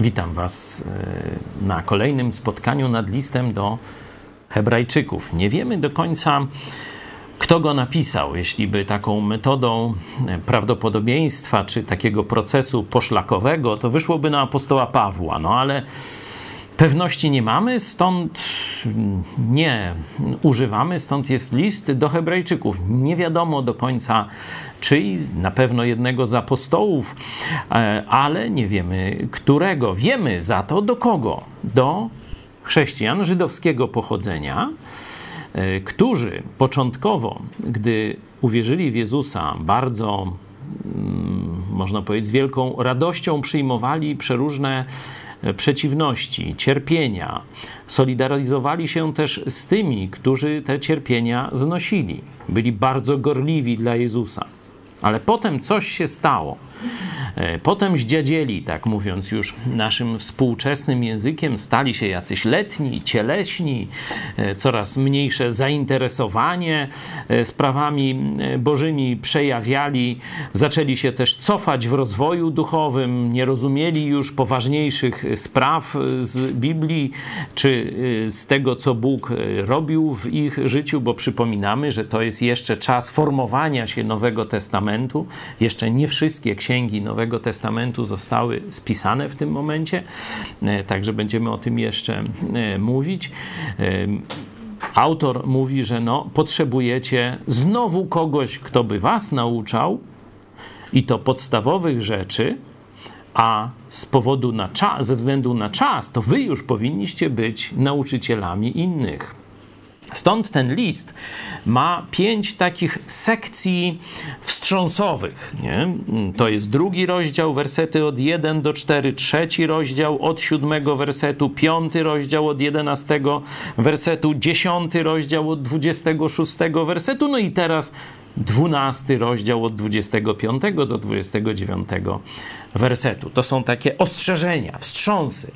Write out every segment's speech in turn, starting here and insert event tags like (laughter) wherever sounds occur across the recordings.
Witam Was e, na kolejnym spotkaniu nad listem do Hebrajczyków. Nie wiemy do końca, kto go napisał. Jeśli by taką metodą e, prawdopodobieństwa czy takiego procesu poszlakowego, to wyszłoby na apostoła Pawła. No ale pewności nie mamy, stąd nie używamy, stąd jest list do Hebrajczyków. Nie wiadomo do końca czyj, na pewno jednego z apostołów, e, ale nie wiemy którego. Wiemy za to do kogo? Do chrześcijan żydowskiego pochodzenia, e, którzy początkowo, gdy uwierzyli w Jezusa, bardzo, mm, można powiedzieć, z wielką radością przyjmowali przeróżne e, przeciwności, cierpienia. Solidaryzowali się też z tymi, którzy te cierpienia znosili. Byli bardzo gorliwi dla Jezusa. Ale potem coś się stało. E, potem zdziadzieli, tak mówiąc już naszym współczesnym językiem, stali się jacyś letni, cieleśni, e, coraz mniejsze zainteresowanie e, sprawami bożymi przejawiali, zaczęli się też cofać w rozwoju duchowym, nie rozumieli już poważniejszych spraw z Biblii czy z tego, co Bóg robił w ich życiu, bo przypominamy, że to jest jeszcze czas formowania się Nowego Testamentu. Jeszcze nie wszystkie księgi Nowego Testamentu zostały spisane w tym momencie, e, także będziemy o tym jeszcze e, mówić. E, autor mówi, że no, potrzebujecie znowu kogoś, kto by was nauczał i to podstawowych rzeczy, a z powodu na czas, ze względu na czas, to wy już powinniście być nauczycielami innych. Stąd ten list ma pięć takich sekcji wstrząsowych. Nie? To jest drugi rozdział, wersety od 1 do 4, trzeci rozdział od 7 wersetu, piąty rozdział od 11 wersetu, dziesiąty rozdział od 26 wersetu, no i teraz dwunasty rozdział od 25 do 29 wersetu. To są takie ostrzeżenia, wstrząsy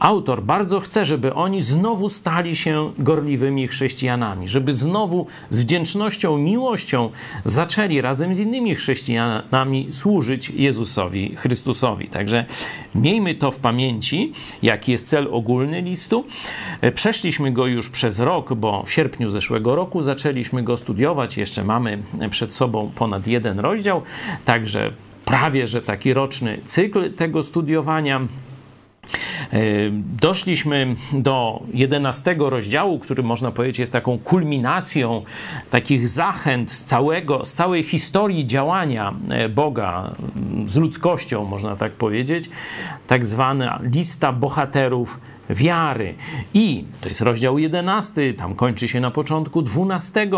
autor bardzo chce, żeby oni znowu stali się gorliwymi chrześcijanami, żeby znowu z wdzięcznością, miłością zaczęli razem z innymi chrześcijanami służyć Jezusowi Chrystusowi. Także miejmy to w pamięci, jaki jest cel ogólny listu. Przeszliśmy go już przez rok, bo w sierpniu zeszłego roku zaczęliśmy go studiować. Jeszcze mamy przed sobą ponad jeden rozdział, także prawie że taki roczny cykl tego studiowania. E, doszliśmy do 11 rozdziału, który można powiedzieć jest taką kulminacją takich zachęt z, całego, z całej historii działania e, Boga z ludzkością, można tak powiedzieć. Tak zwana lista bohaterów wiary. I to jest rozdział 11, tam kończy się na początku 12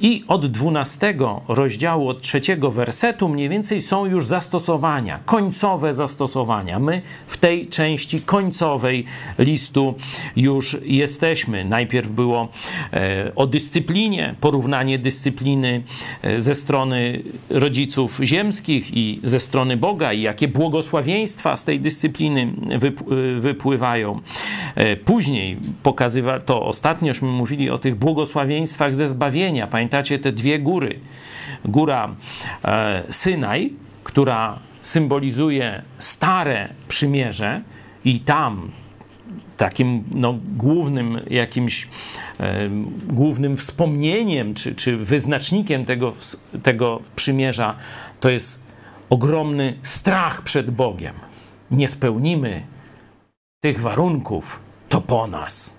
i od 12 rozdziału, od trzeciego wersetu mniej więcej są już zastosowania, końcowe zastosowania. My w tej części końcowej listu już jesteśmy. Najpierw było e, o dyscyplinie, porównanie dyscypliny e, ze strony rodziców ziemskich i ze strony Boga i jakie błogosławieństwa z tej dyscypliny wypływają. E, później pokazywa to ostatniośmy mówili o tych błogosławieństwach ze zbawienia. Pamiętacie te dwie góry? Góra e, Synaj, która symbolizuje stare przymierze i tam takim no, głównym jakimś e, głównym wspomnieniem czy, czy wyznacznikiem tego, tego przymierza to jest ogromny strach przed Bogiem. Nie spełnimy tych warunków, to po nas.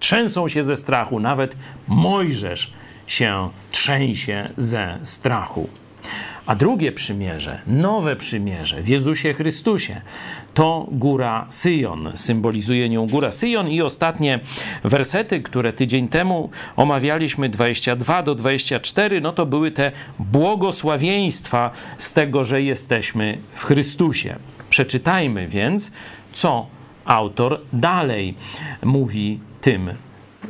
Trzęsą się ze strachu, nawet Mojżesz się trzęsie ze strachu. A drugie przymierze, nowe przymierze w Jezusie Chrystusie, to góra Syjon. Symbolizuje nią góra Syjon i ostatnie wersety, które tydzień temu omawialiśmy, 22 do 24, no to były te błogosławieństwa z tego, że jesteśmy w Chrystusie. Przeczytajmy więc, co autor dalej mówi tym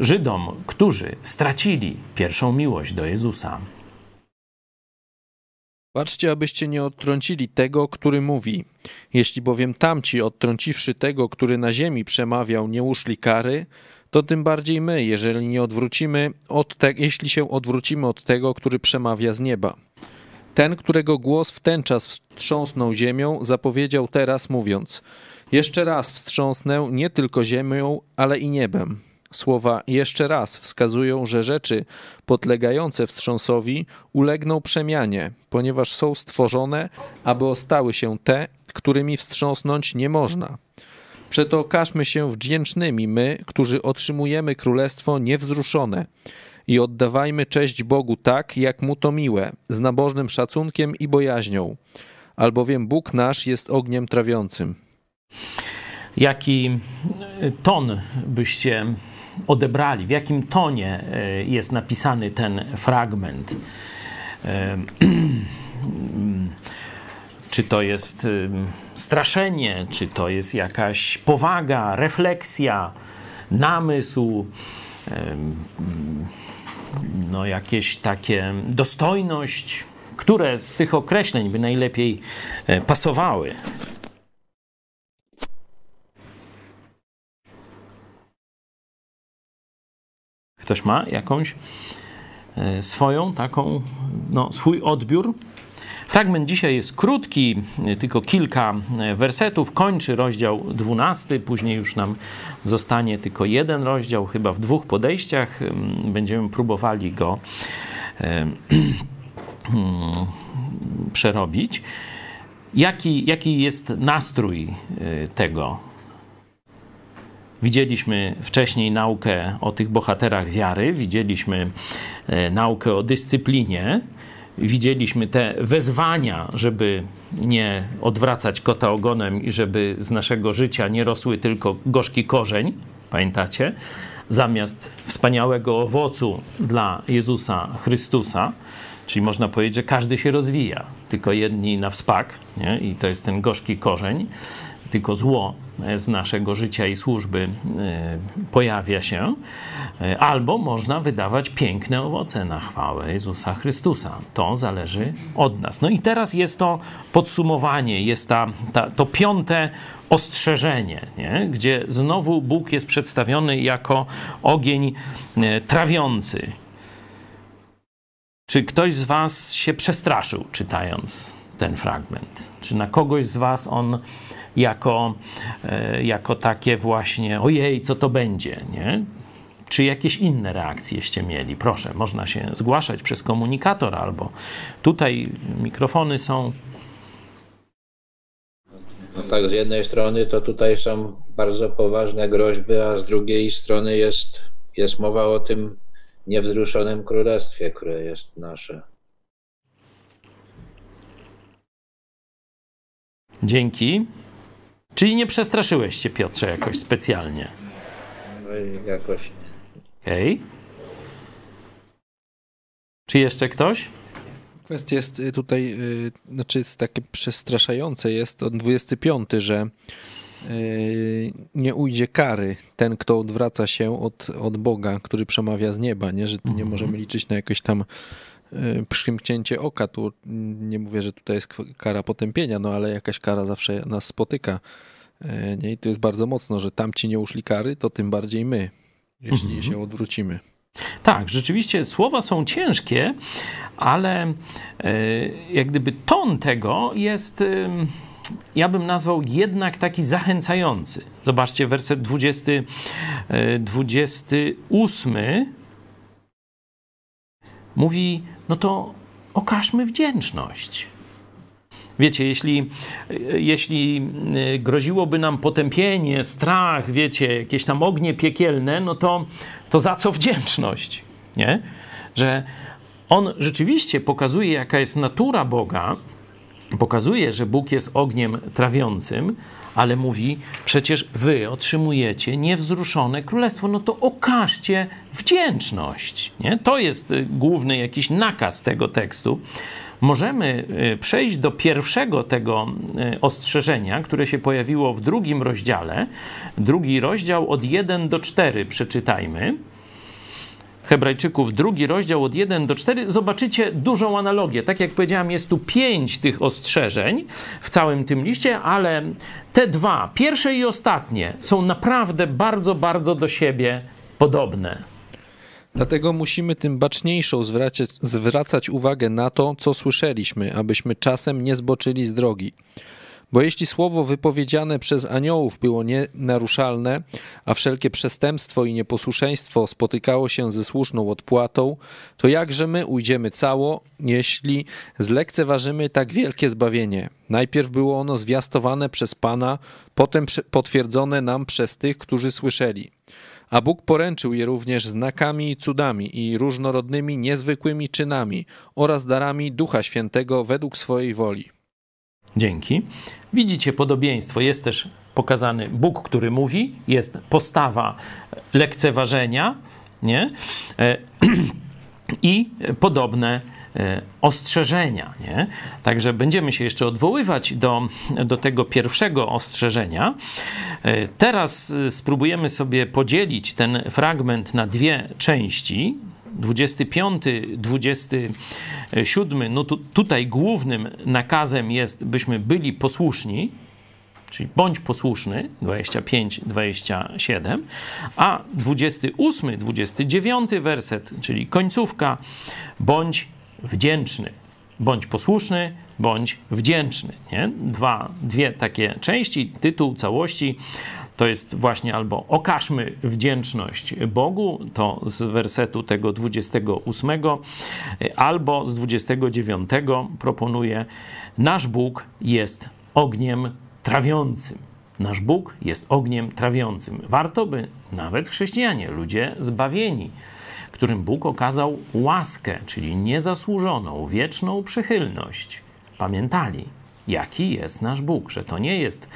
Żydom, którzy stracili pierwszą miłość do Jezusa. Patrzcie, abyście nie odtrącili tego, który mówi. Jeśli bowiem tamci, odtrąciwszy tego, który na ziemi przemawiał, nie uszli kary, to tym bardziej my, jeżeli nie odwrócimy od te, jeśli się odwrócimy od tego, który przemawia z nieba. Ten, którego głos w ten czas wstrząsnął ziemią, zapowiedział teraz, mówiąc: Jeszcze raz wstrząsnę nie tylko ziemią, ale i niebem. Słowa jeszcze raz wskazują, że rzeczy podlegające wstrząsowi ulegną przemianie, ponieważ są stworzone, aby ostały się te, którymi wstrząsnąć nie można. Przeto okażmy się wdzięcznymi my, którzy otrzymujemy królestwo niewzruszone i oddawajmy cześć Bogu tak, jak mu to miłe, z nabożnym szacunkiem i bojaźnią, albowiem Bóg nasz jest ogniem trawiącym. Jaki ton byście odebrali, w jakim tonie e, jest napisany ten fragment? E, (clears throat) czy to jest straszenie, czy to jest jakaś powaga, refleksja, namysł, no jakieś takie dostojność, które z tych określeń by najlepiej e, pasowały? Ktoś ma jakąś e, swoją taką, no, swój odbiór? Fragment dzisiaj jest krótki, tylko kilka wersetów. Kończy rozdział 12, później już nam zostanie tylko jeden rozdział, chyba w dwóch podejściach. Będziemy próbowali go (clears throat) przerobić. Jaki, jaki jest nastrój e, tego? Widzieliśmy wcześniej naukę o tych bohaterach wiary, widzieliśmy e, naukę o dyscyplinie widzieliśmy te wezwania, żeby nie odwracać kota ogonem i żeby z naszego życia nie rosły tylko gorzki korzeń, pamiętacie? Zamiast wspaniałego owocu dla Jezusa Chrystusa, czyli można powiedzieć, że każdy się rozwija, tylko jedni na wspak, nie? i to jest ten gorzki korzeń tylko zło z naszego życia i służby e, pojawia się, e, albo można wydawać piękne owoce na chwałę Jezusa Chrystusa. To zależy od nas. No i teraz jest to podsumowanie, jest ta, ta, to piąte ostrzeżenie, nie? gdzie znowu Bóg jest przedstawiony jako ogień e, trawiący. Czy ktoś z Was się przestraszył, czytając ten fragment? Czy na kogoś z Was on jako, e, jako takie właśnie ojej, co to będzie, nie? Czy jakieś inne reakcjeście mieli? Proszę, można się zgłaszać przez komunikator albo tutaj mikrofony są. No tak, z jednej strony to tutaj są bardzo poważne groźby, a z drugiej strony jest, jest mowa o tym niewzruszonym królestwie, które jest nasze. Dzięki. Czyli nie przestraszyłeś się, Piotrze, jakoś specjalnie? No i jakoś Okej. Okay. Czy jeszcze ktoś? Kwestia jest y, tutaj, yy, znaczy jest takie przestraszające jest od 25, że yy, nie ujdzie kary ten, kto odwraca się od, od Boga, który przemawia z nieba, nie? że tu nie mhm. możemy liczyć na jakieś tam Y, przymknięcie oka. Tu nie mówię, że tutaj jest kara potępienia, no ale jakaś kara zawsze nas spotyka. Y, nie? I to jest bardzo mocno, że tamci nie uszli kary, to tym bardziej my, jeśli mhm. się odwrócimy. Tak, rzeczywiście słowa są ciężkie, ale y, jak gdyby ton tego jest, ja bym nazwał jednak taki zachęcający. Zobaczcie, werset 20, 28 mówi: No to okażmy wdzięczność. Wiecie, jeśli, jeśli y, groziłoby nam potępienie, strach, wiecie, jakieś tam ognie piekielne, no to, to za co wdzięczność? Nie? Że on rzeczywiście pokazuje, jaka jest natura Boga, pokazuje, że Bóg jest ogniem trawiącym, ale mówi, przecież wy otrzymujecie niewzruszone królestwo, no to okażcie wdzięczność. Nie? To jest y, główny jakiś nakaz tego tekstu. Możemy y, przejść do pierwszego tego y, ostrzeżenia, które się pojawiło w drugim rozdziale. Drugi rozdział od 1 do 4 przeczytajmy. Hebrajczyków, drugi rozdział od 1 do 4, zobaczycie dużą analogię. Tak jak powiedziałem, jest tu pięć tych ostrzeżeń w całym tym liście, ale te dwa, pierwsze i ostatnie, są naprawdę bardzo, bardzo do siebie podobne. Dlatego musimy tym baczniejszą zwracać, zwracać uwagę na to, co słyszeliśmy, abyśmy czasem nie zboczyli z drogi. Bo jeśli słowo wypowiedziane przez aniołów było nienaruszalne, a wszelkie przestępstwo i nieposłuszeństwo spotykało się ze słuszną odpłatą, to jakże my ujdziemy cało, jeśli zlekceważymy tak wielkie zbawienie? Najpierw było ono zwiastowane przez Pana, potem potwierdzone nam przez tych, którzy słyszeli. A Bóg poręczył je również znakami i cudami i różnorodnymi, niezwykłymi czynami oraz darami Ducha Świętego według swojej woli. Dzięki. Widzicie podobieństwo. Jest też pokazany Bóg, który mówi, jest postawa lekceważenia, nie? E, (clears throat) I podobne e, ostrzeżenia. Nie? Także będziemy się jeszcze odwoływać do, do tego pierwszego ostrzeżenia. E, teraz spróbujemy sobie podzielić ten fragment na dwie części. 25, 27, no tu, tutaj głównym nakazem jest, byśmy byli posłuszni, czyli bądź posłuszny, 25, 27, a 28, 29 werset, czyli końcówka, bądź wdzięczny. Bądź posłuszny, bądź wdzięczny. Nie? Dwa, dwie takie części, tytuł całości to jest właśnie albo okażmy wdzięczność Bogu, to z wersetu tego 28, albo z 29 proponuje nasz Bóg jest ogniem trawiącym. Nasz Bóg jest ogniem trawiącym. Warto by nawet chrześcijanie, ludzie zbawieni, którym Bóg okazał łaskę, czyli niezasłużoną, wieczną przychylność, pamiętali, jaki jest nasz Bóg, że to nie jest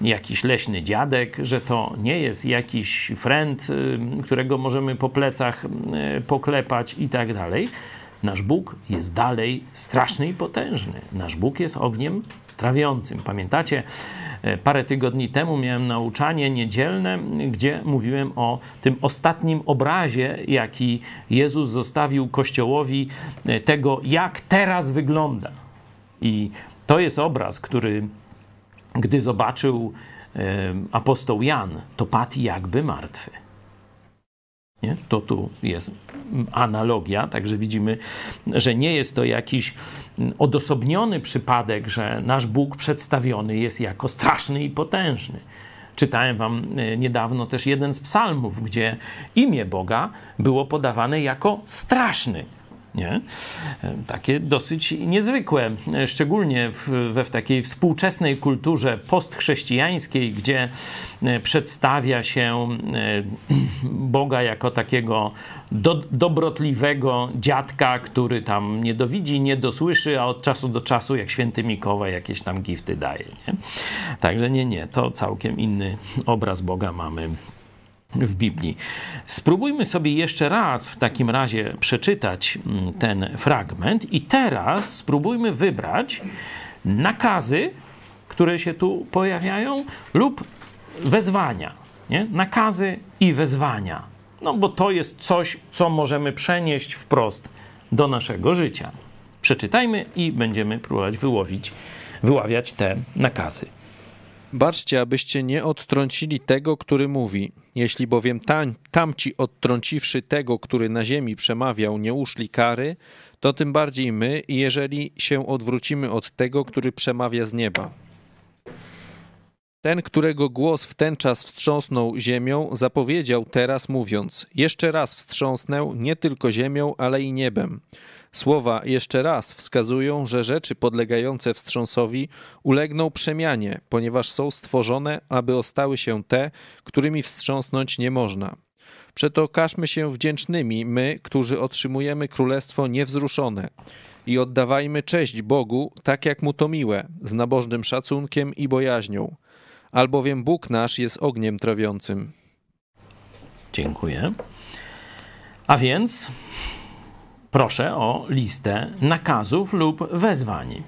jakiś leśny dziadek, że to nie jest jakiś friend, y, którego możemy po plecach y, poklepać i tak dalej. Nasz Bóg jest dalej straszny i potężny. Nasz Bóg jest ogniem trawiącym. Pamiętacie, y, parę tygodni temu miałem nauczanie niedzielne, gdzie mówiłem o tym ostatnim obrazie, jaki Jezus zostawił Kościołowi tego, jak teraz wygląda. I to jest obraz, który gdy zobaczył apostoł Jan, to padł jakby martwy. Nie? To tu jest analogia, także widzimy, że nie jest to jakiś odosobniony przypadek, że nasz Bóg przedstawiony jest jako straszny i potężny. Czytałem wam e, niedawno też jeden z psalmów, gdzie imię Boga było podawane jako straszny. Nie? Takie dosyć niezwykłe, szczególnie w, we w takiej współczesnej kulturze postchrześcijańskiej, gdzie e, przedstawia się e, (clears throat) Boga jako takiego do, dobrotliwego dziadka, który tam nie dowidzi, nie dosłyszy, a od czasu do czasu, jak święty Mikołaj, jakieś tam gifty daje. Nie? Także nie, nie, to całkiem inny obraz Boga mamy w Biblii. Spróbujmy sobie jeszcze raz w takim razie przeczytać mm, ten fragment i teraz spróbujmy wybrać nakazy, które się tu pojawiają, lub wezwania. Nie? Nakazy i wezwania. No bo to jest coś, co możemy przenieść wprost do naszego życia. Przeczytajmy i będziemy próbować wyłowić, wyławiać te nakazy. Baczcie, abyście nie odtrącili tego, który mówi. Jeśli bowiem tam, tamci odtrąciwszy tego, który na ziemi przemawiał, nie uszli kary, to tym bardziej my, jeżeli się odwrócimy od tego, który przemawia z nieba. Ten, którego głos w ten czas wstrząsnął ziemią, zapowiedział teraz mówiąc: Jeszcze raz wstrząsnę nie tylko ziemią, ale i niebem. Słowa jeszcze raz wskazują, że rzeczy podlegające wstrząsowi ulegną przemianie, ponieważ są stworzone, aby ostały się te, którymi wstrząsnąć nie można. Przeto okażmy się wdzięcznymi, my, którzy otrzymujemy królestwo niewzruszone, i oddawajmy cześć Bogu, tak jak mu to miłe, z nabożnym szacunkiem i bojaźnią, albowiem Bóg nasz jest ogniem trawiącym. Dziękuję. A więc proszę o listę nakazów lub wezwań.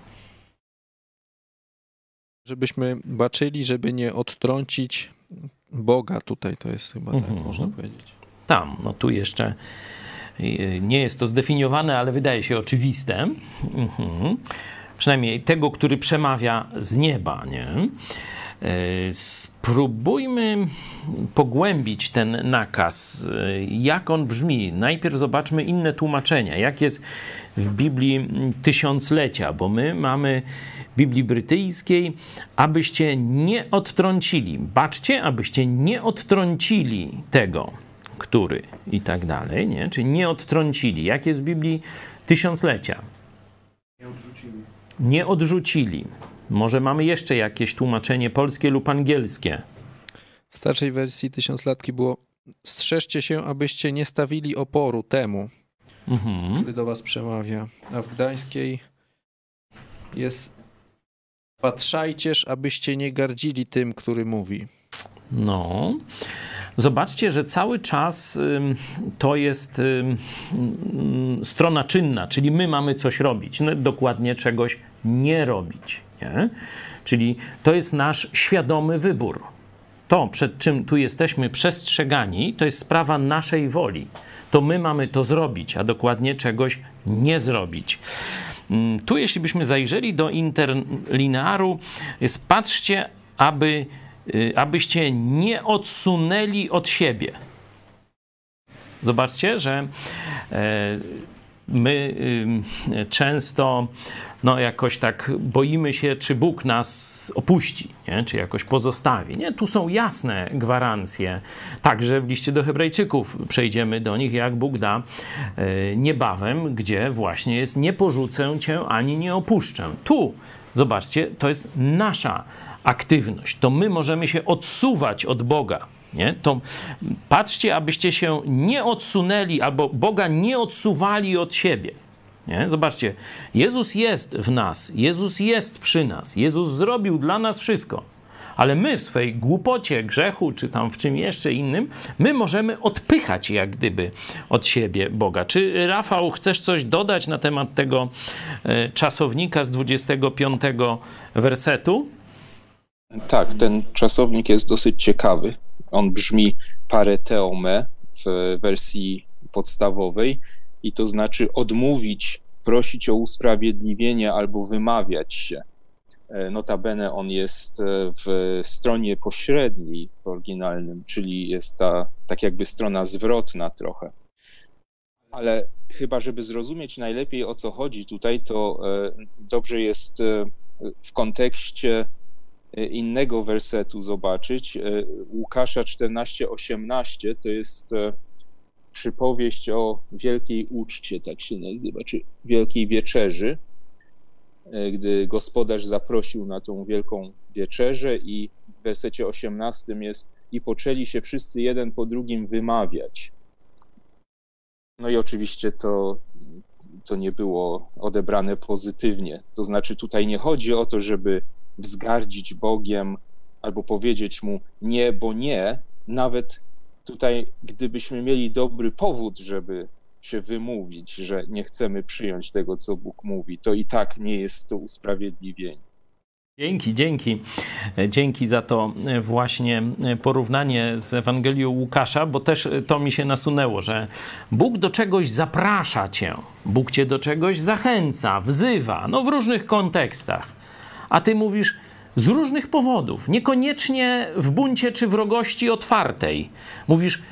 Żebyśmy baczyli, żeby nie odtrącić Boga tutaj, to jest chyba tak Mhm. można powiedzieć. Tam, no tu jeszcze y, nie jest to zdefiniowane, ale wydaje się oczywiste. Mhm. Przynajmniej tego, który przemawia z nieba, nie? Spróbujmy pogłębić ten nakaz, jak on brzmi. Najpierw zobaczmy inne tłumaczenia, jak jest w Biblii tysiąclecia, bo my mamy Biblii brytyjskiej, abyście nie odtrącili, baczcie, abyście nie odtrącili tego, który i tak dalej, nie? Czy nie odtrącili. Jak jest w Biblii tysiąclecia? Nie odrzucili. Nie odrzucili. Może mamy jeszcze jakieś tłumaczenie polskie lub angielskie. W starszej wersji tysiąclatki było strzeżcie się, abyście nie stawili oporu temu, mhm. który do was przemawia. A w gdańskiej jest patrzajcież, abyście nie gardzili tym, który mówi. No, Zobaczcie, że cały czas to jest strona czynna, czyli my mamy coś robić, no, dokładnie czegoś nie robić. Nie? Czyli to jest nasz świadomy wybór. To, przed czym tu jesteśmy przestrzegani, to jest sprawa naszej woli. To my mamy to zrobić, a dokładnie czegoś nie zrobić. Tu, jeśli byśmy zajrzeli do interlinearu, jest patrzcie, aby Y, abyście nie odsunęli od siebie. Zobaczcie, że e, my często no, jakoś tak boimy się, czy Bóg nas opuści, nie? czy jakoś pozostawi. Nie? Tu są jasne gwarancje. Także w liście do Hebrajczyków przejdziemy do nich, jak Bóg da e, niebawem, gdzie właśnie jest nie porzucę cię ani nie opuszczę. Tu, zobaczcie, to jest nasza aktywność, to my możemy się odsuwać od Boga. Nie? To patrzcie, abyście się nie odsunęli albo Boga nie odsuwali od siebie. Nie? Zobaczcie, Jezus jest w nas, Jezus jest przy nas, Jezus zrobił dla nas wszystko. Ale my w swojej głupocie, grzechu, czy tam w czym jeszcze innym, my możemy odpychać jak gdyby od siebie Boga. Czy Rafał, chcesz coś dodać na temat tego e, czasownika z 25 wersetu? Tak, ten czasownik jest dosyć ciekawy. On brzmi pareteome w wersji podstawowej i to znaczy odmówić, prosić o usprawiedliwienie albo wymawiać się. E, notabene on jest e, w stronie pośredniej w oryginalnym, czyli jest ta tak jakby strona zwrotna trochę. Ale chyba, żeby zrozumieć najlepiej o co chodzi tutaj, to e, dobrze jest w kontekście innego wersetu zobaczyć. Łukasza 14:18 to jest przypowieść o wielkiej uczcie, tak się nazywa, czy wielkiej wieczerzy, e, gdy gospodarz zaprosił na tą wielką wieczerzę i w wersecie 18 jest i poczęli się wszyscy jeden po drugim wymawiać. No i oczywiście to, to nie było odebrane pozytywnie. To znaczy tutaj nie chodzi o to, żeby wzgardzić Bogiem albo powiedzieć mu nie, bo nie, nawet tutaj, gdybyśmy mieli dobry powód, żeby się wymówić, że nie chcemy przyjąć tego, co Bóg mówi, to i tak nie jest to usprawiedliwienie. Dzięki, dzięki. Dzięki za to właśnie porównanie z Ewangelią Łukasza, bo też to mi się nasunęło, że Bóg do czegoś zaprasza cię, Bóg cię do czegoś zachęca, wzywa, no w różnych kontekstach a ty mówisz z różnych powodów, niekoniecznie w buncie czy wrogości otwartej. Mówisz,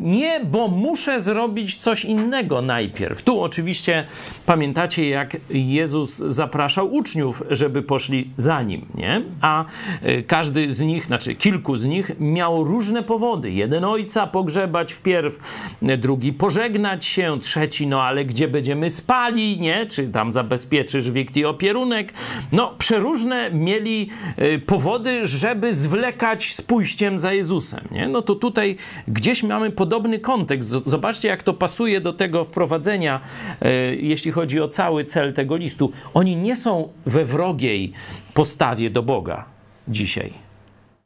nie, bo muszę zrobić coś innego najpierw. Tu oczywiście pamiętacie, jak Jezus zapraszał uczniów, żeby poszli za nim, nie? A y, każdy z nich, znaczy kilku z nich, miał różne powody. Jeden ojca pogrzebać wpierw, drugi pożegnać się, trzeci, no ale gdzie będziemy spali, nie? Czy tam zabezpieczysz wikt i opierunek? No, przeróżne mieli y, powody, żeby zwlekać z pójściem za Jezusem, nie? No to tutaj gdzieś mamy mamy podobny kontekst. Zobaczcie, jak to pasuje do tego wprowadzenia, e, jeśli chodzi o cały cel tego listu. Oni nie są we wrogiej postawie do Boga dzisiaj.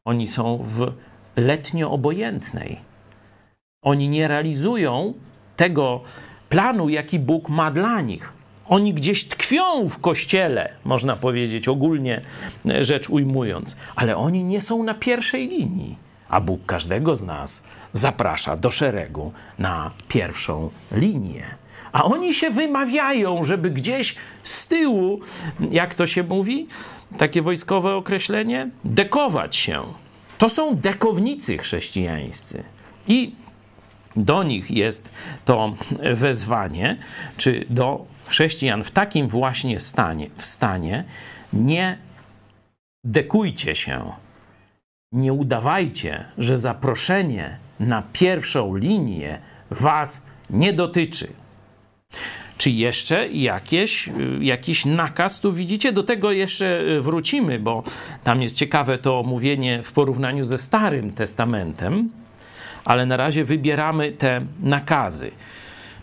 Oni są w letnio obojętnej. Oni nie realizują tego planu, jaki Bóg ma dla nich. Oni gdzieś tkwią w kościele, można powiedzieć, ogólnie rzecz ujmując, ale oni nie są na pierwszej linii. A Bóg każdego z nas zaprasza do szeregu na pierwszą linię. A oni się wymawiają, żeby gdzieś z tyłu, jak to się mówi, takie wojskowe określenie, dekować się. To są dekownicy chrześcijańscy. I do nich jest to wezwanie, czy do chrześcijan w takim właśnie stanie, w stanie, nie dekujcie się, nie udawajcie, że zaproszenie na pierwszą linię was nie dotyczy. Czy jeszcze jakieś, jakiś nakaz tu widzicie? Do tego jeszcze wrócimy, bo tam jest ciekawe to omówienie w porównaniu ze Starym Testamentem, ale na razie wybieramy te nakazy.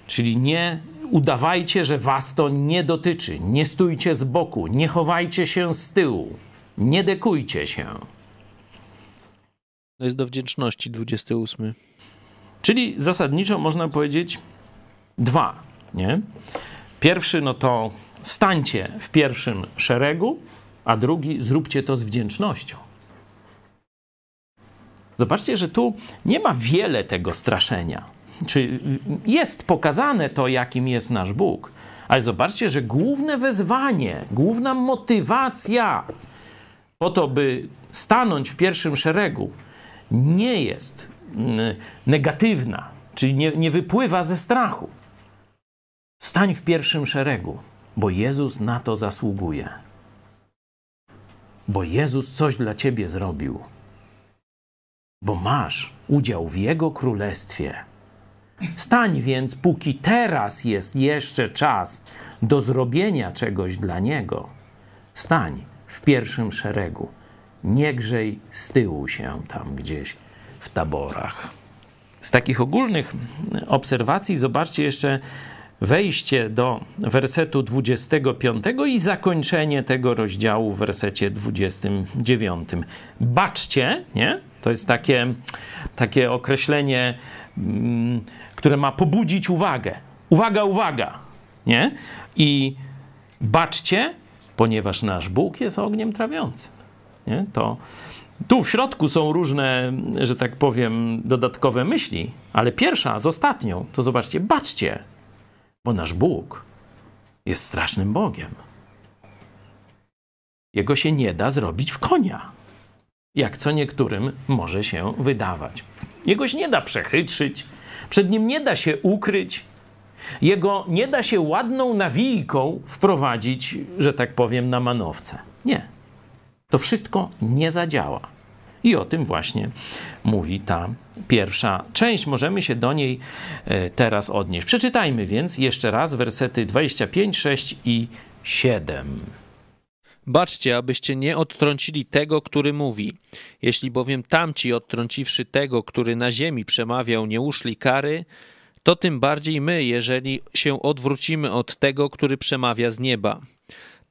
Czyli nie udawajcie, że was to nie dotyczy. Nie stójcie z boku, nie chowajcie się z tyłu, nie dekujcie się. To jest do wdzięczności 28. Czyli zasadniczo można powiedzieć dwa, nie? Pierwszy no to stańcie w pierwszym szeregu, a drugi zróbcie to z wdzięcznością. Zobaczcie, że tu nie ma wiele tego straszenia. Czy jest pokazane to, jakim jest nasz Bóg, ale zobaczcie, że główne wezwanie, główna motywacja po to, by stanąć w pierwszym szeregu, nie jest mm, negatywna, czyli nie, nie wypływa ze strachu. Stań w pierwszym szeregu, bo Jezus na to zasługuje. Bo Jezus coś dla ciebie zrobił. Bo masz udział w Jego królestwie. Stań więc, póki teraz jest jeszcze czas do zrobienia czegoś dla Niego. Stań w pierwszym szeregu. Nie grzej z tyłu się tam gdzieś w taborach. Z takich ogólnych obserwacji zobaczcie jeszcze wejście do wersetu 25 i zakończenie tego rozdziału w wersecie 29. Baczcie, nie? To jest takie, takie określenie, mm, które ma pobudzić uwagę. Uwaga, uwaga, nie? I baczcie, ponieważ nasz Bóg jest ogniem trawiącym. Nie? To tu w środku są różne, że tak powiem, dodatkowe myśli, ale pierwsza z ostatnią to zobaczcie, baczcie, bo nasz Bóg jest strasznym Bogiem. Jego się nie da zrobić w konia, jak co niektórym może się wydawać. Jego się nie da przechytrzyć, przed nim nie da się ukryć, jego nie da się ładną nawijką wprowadzić, że tak powiem, na manowce. Nie. To wszystko nie zadziała. I o tym właśnie mówi ta pierwsza część. Możemy się do niej e, teraz odnieść. Przeczytajmy więc jeszcze raz wersety 25, 6 i 7. Baczcie, abyście nie odtrącili tego, który mówi. Jeśli bowiem tamci, odtrąciwszy tego, który na ziemi przemawiał, nie uszli kary, to tym bardziej my, jeżeli się odwrócimy od tego, który przemawia z nieba.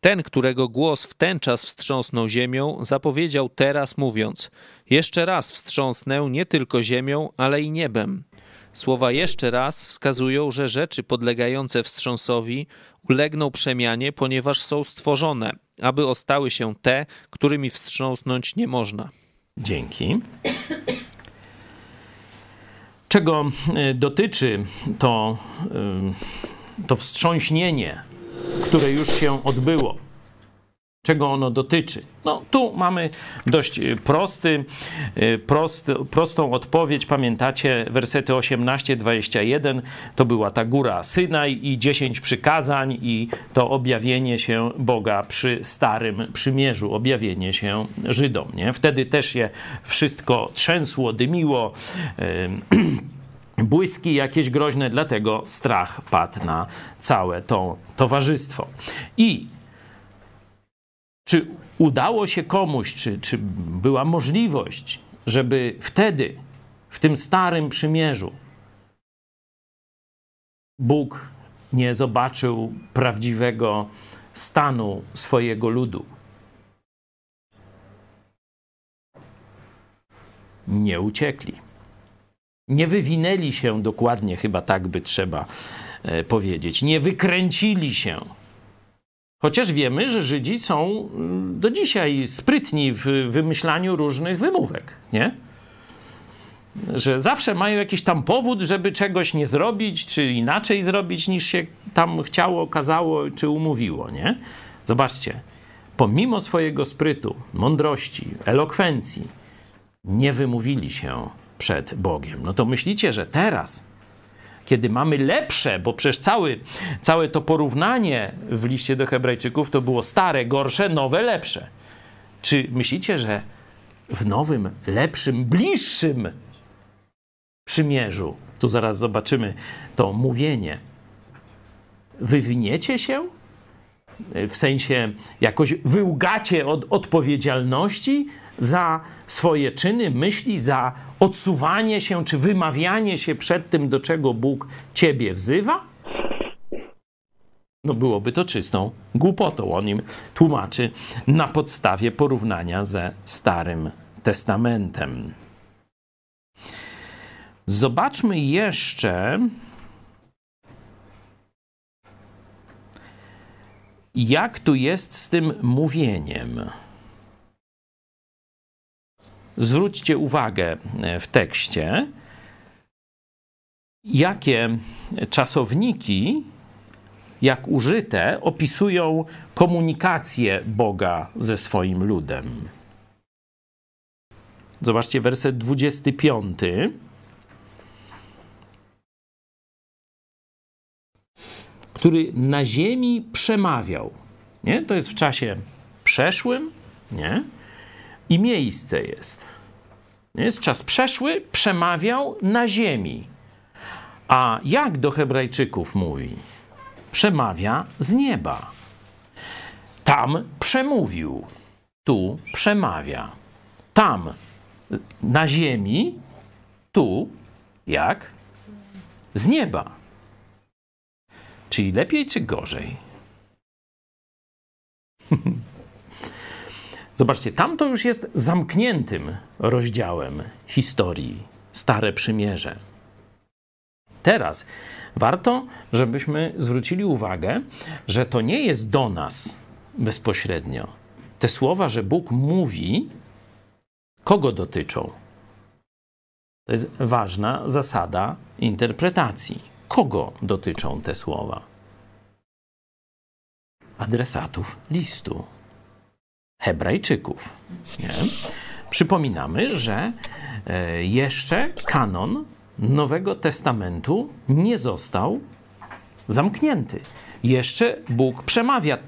Ten, którego głos w ten czas wstrząsnął ziemią, zapowiedział teraz, mówiąc: Jeszcze raz wstrząsnę nie tylko ziemią, ale i niebem. Słowa jeszcze raz wskazują, że rzeczy podlegające wstrząsowi ulegną przemianie, ponieważ są stworzone, aby ostały się te, którymi wstrząsnąć nie można. Dzięki. Czego e, dotyczy to, e, to wstrząśnienie, które już się odbyło? Czego ono dotyczy? No, tu mamy dość y, y, prosty, prostą odpowiedź. Pamiętacie wersety 18-21? To była ta góra Synaj i 10 przykazań i to objawienie się Boga przy Starym Przymierzu, objawienie się Żydom. Nie? Wtedy też się wszystko trzęsło, dymiło. (clears throat) błyski jakieś groźne, dlatego strach padł na całe to towarzystwo. I czy udało się komuś, czy, czy była możliwość, żeby wtedy, w tym starym przymierzu, Bóg nie zobaczył prawdziwego stanu swojego ludu? Nie uciekli. Nie wywinęli się dokładnie, chyba tak by trzeba e, powiedzieć. Nie wykręcili się Chociaż wiemy, że Żydzi są mm, do dzisiaj sprytni w wymyślaniu różnych wymówek, nie? że zawsze mają jakiś tam powód, żeby czegoś nie zrobić, czy inaczej zrobić niż się tam chciało, okazało, czy umówiło, nie? Zobaczcie, pomimo swojego sprytu, mądrości, elokwencji, nie wymówili się przed Bogiem. No to myślicie, że teraz, kiedy mamy lepsze, bo przecież cały, całe to porównanie w liście do Hebrajczyków to było stare, gorsze, nowe, lepsze. Czy myślicie, że w nowym, lepszym, bliższym przymierzu, tu zaraz zobaczymy to mówienie, wywiniecie się? W sensie jakoś wyłgacie od odpowiedzialności za swoje czyny, myśli, za odsuwanie się czy wymawianie się przed tym, do czego Bóg ciebie wzywa? No byłoby to czystą głupotą. On im tłumaczy na podstawie porównania ze Starym Testamentem. Zobaczmy jeszcze, jak tu jest z tym mówieniem. Zwróćcie uwagę w tekście, jakie czasowniki, jak użyte, opisują komunikację Boga ze swoim ludem. Zobaczcie werset 25. Który na ziemi przemawiał. Nie? To jest w czasie przeszłym, nie? I miejsce jest. Jest czas przeszły, przemawiał na ziemi. A jak do Hebrajczyków mówi? Przemawia z nieba. Tam przemówił, tu przemawia. Tam na ziemi, tu, jak? Z nieba. Czyli lepiej czy gorzej? (laughs) Zobaczcie, tam to już jest zamkniętym rozdziałem historii, Stare Przymierze. Teraz warto, żebyśmy zwrócili uwagę, że to nie jest do nas bezpośrednio. Te słowa, że Bóg mówi, kogo dotyczą? To jest ważna zasada interpretacji. Kogo dotyczą te słowa? Adresatów listu. Hebrajczyków. Nie? Przypominamy, że e, jeszcze kanon Nowego Testamentu nie został zamknięty. Jeszcze Bóg przemawia.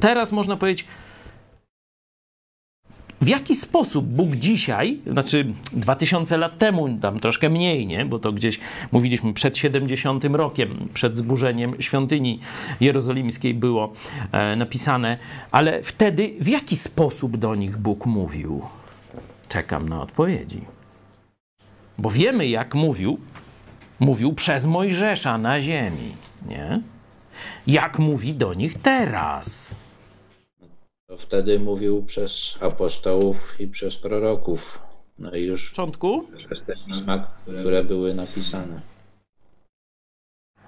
Teraz można powiedzieć, w jaki sposób Bóg dzisiaj, znaczy 2000 lat temu, tam troszkę mniej, nie? bo to gdzieś mówiliśmy przed 70 rokiem, przed zburzeniem świątyni jerozolimskiej było e, napisane, ale wtedy w jaki sposób do nich Bóg mówił? Czekam na odpowiedzi. Bo wiemy, jak mówił. Mówił przez Mojżesza na ziemi, nie? Jak mówi do nich teraz? To wtedy mówił przez apostołów i przez proroków. No i już W początku? przez te pisma, które były napisane.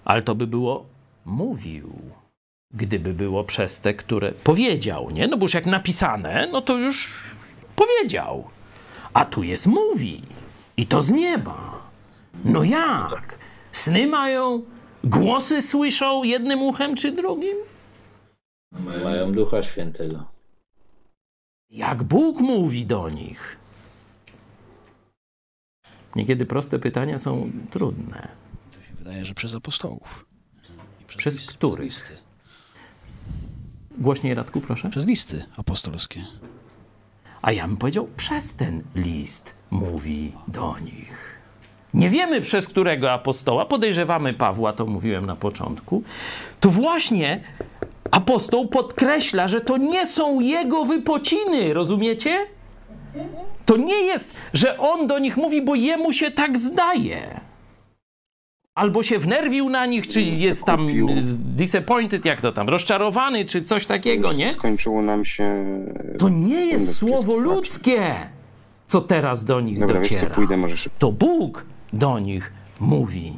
Ale to by było mówił. Gdyby było przez te, które powiedział, nie? No bo już jak napisane, no to już powiedział. A tu jest mówi. I to z nieba. No jak? Sny mają, głosy słyszą jednym uchem czy drugim? Mają Ducha Świętego. Jak Bóg mówi do nich? Niekiedy proste pytania są trudne. To się wydaje, że przez apostołów. I Przez listy, których? Przez listy. Głośniej, Radku, proszę. Przez listy apostolskie. A ja bym powiedział, przez ten list mówi do nich. Nie wiemy przez którego apostoła, podejrzewamy Pawła, to mówiłem na początku. To właśnie apostoł podkreśla, że to nie są jego wypociny, rozumiecie? To nie jest, że on do nich mówi, bo jemu się tak zdaje. Albo się wnerwił na nich, czy jest tam disappointed, jak to tam, rozczarowany, czy coś takiego, nie? Skończyło nam się. To nie jest słowo ludzkie, co teraz do nich Dobra, dociera. pójdę. To Bóg do nich mówi.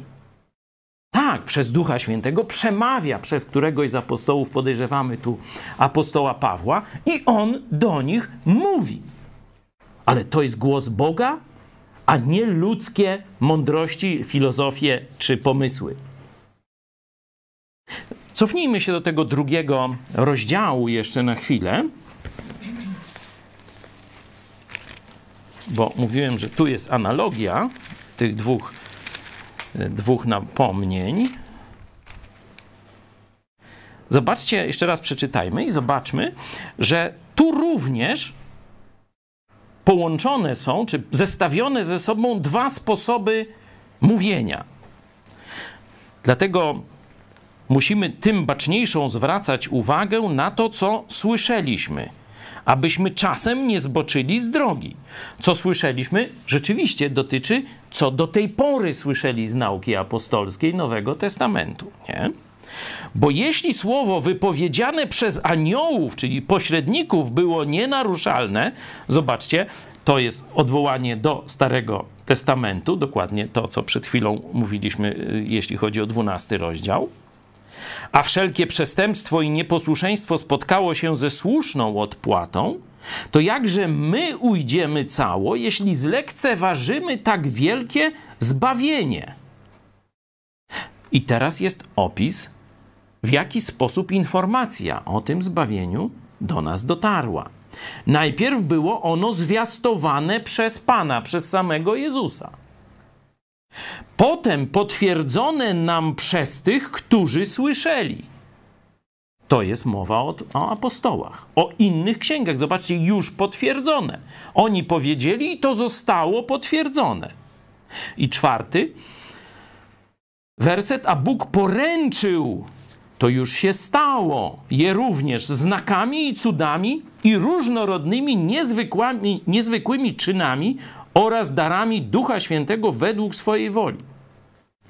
Tak, przez Ducha Świętego przemawia przez któregoś z apostołów, podejrzewamy tu apostoła Pawła, i on do nich mówi. Ale to jest głos Boga? a nie ludzkie mądrości, filozofie czy pomysły. Cofnijmy się do tego drugiego rozdziału jeszcze na chwilę. Bo mówiłem, że tu jest analogia tych dwóch, dwóch napomnień. Zobaczcie, jeszcze raz przeczytajmy i zobaczmy, że tu również połączone są, czy zestawione ze sobą dwa sposoby mówienia. Dlatego musimy tym baczniejszą zwracać uwagę na to, co słyszeliśmy, abyśmy czasem nie zboczyli z drogi. Co słyszeliśmy, rzeczywiście dotyczy, co do tej pory słyszeli z nauki apostolskiej Nowego Testamentu. Nie? Bo jeśli słowo wypowiedziane przez aniołów, czyli pośredników, było nienaruszalne, zobaczcie, to jest odwołanie do Starego Testamentu, dokładnie to, co przed chwilą mówiliśmy, y, jeśli chodzi o 12 rozdział. A wszelkie przestępstwo i nieposłuszeństwo spotkało się ze słuszną odpłatą, to jakże my ujdziemy cało, jeśli zlekceważymy tak wielkie zbawienie? I teraz jest opis w jaki sposób informacja o tym zbawieniu do nas dotarła. Najpierw było ono zwiastowane przez Pana, przez samego Jezusa. Potem potwierdzone nam przez tych, którzy słyszeli. To jest mowa o, o, apostołach. O innych księgach, zobaczcie, już potwierdzone. Oni powiedzieli i to zostało potwierdzone. I czwarty werset, a Bóg poręczył to już się stało, je również znakami i cudami i różnorodnymi, niezwykłymi, niezwykłymi czynami oraz darami Ducha Świętego według swojej woli.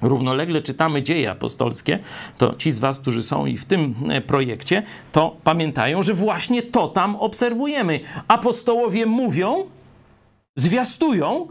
Równolegle czytamy dzieje apostolskie, to ci z Was, którzy są i w tym e, projekcie, to pamiętają, że właśnie to tam obserwujemy. Apostołowie mówią, zwiastują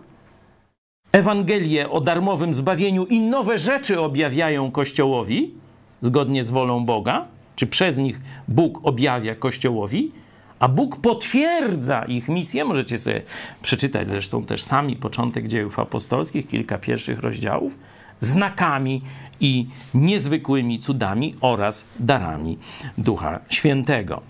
Ewangelię o darmowym zbawieniu i nowe rzeczy objawiają Kościołowi, zgodnie z wolą Boga, czy przez nich Bóg objawia Kościołowi, a Bóg potwierdza ich misję. Możecie sobie przeczytać zresztą też sami początek dziejów apostolskich, kilka pierwszych rozdziałów, znakami i niezwykłymi cudami oraz darami Ducha Świętego.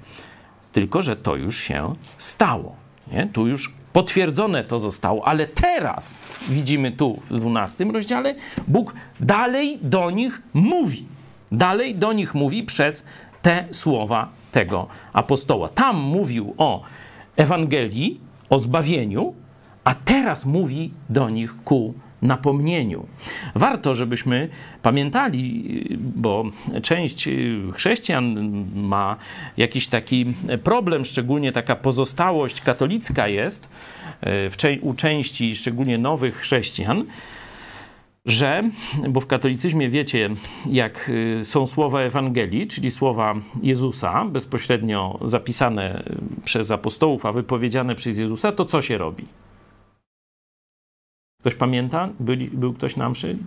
Tylko, że to już się stało. Nie? Tu już potwierdzone to zostało, ale teraz widzimy tu w 12 rozdziale, Bóg dalej do nich mówi. Dalej do nich mówi przez te słowa tego apostoła. Tam mówił o Ewangelii, o zbawieniu, a teraz mówi do nich ku napomnieniu. Warto, żebyśmy pamiętali, bo część chrześcijan ma jakiś taki problem, szczególnie taka pozostałość katolicka jest w, u części szczególnie nowych chrześcijan, że, bo w katolicyzmie wiecie, jak y, są słowa Ewangelii, czyli słowa Jezusa, bezpośrednio zapisane przez apostołów, a wypowiedziane przez Jezusa, to co się robi? Ktoś pamięta? Byli, był ktoś na mszy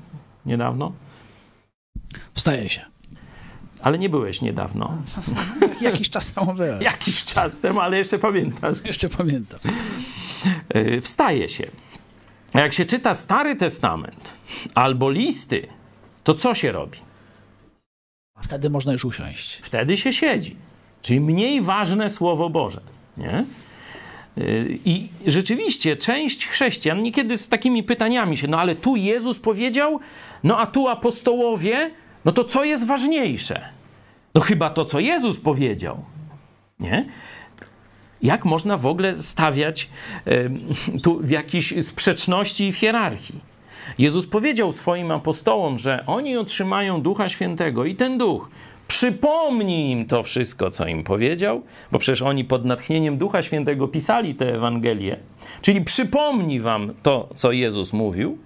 niedawno? Wstaje się. Ale nie byłeś niedawno. (laughs) Jakiś czas temu byłem. Jakiś czas temu, ale jeszcze pamiętasz. Jeszcze pamiętam. Y, wstaje się. A jak się czyta Stary Testament albo listy, to co się robi? Wtedy można już usiąść. Wtedy się siedzi. Czyli mniej ważne Słowo Boże. Nie? Y, I rzeczywiście część chrześcijan niekiedy z takimi pytaniami się, no ale tu Jezus powiedział, no a tu apostołowie, no to co jest ważniejsze? No chyba to, co Jezus powiedział. Nie? Jak można w ogóle stawiać tu w jakiejś sprzeczności i w hierarchii? Jezus powiedział swoim apostołom, że oni otrzymają Ducha Świętego i ten Duch przypomni im to wszystko, co im powiedział, bo przecież oni pod natchnieniem Ducha Świętego pisali tę Ewangelię, czyli przypomni wam to, co Jezus mówił,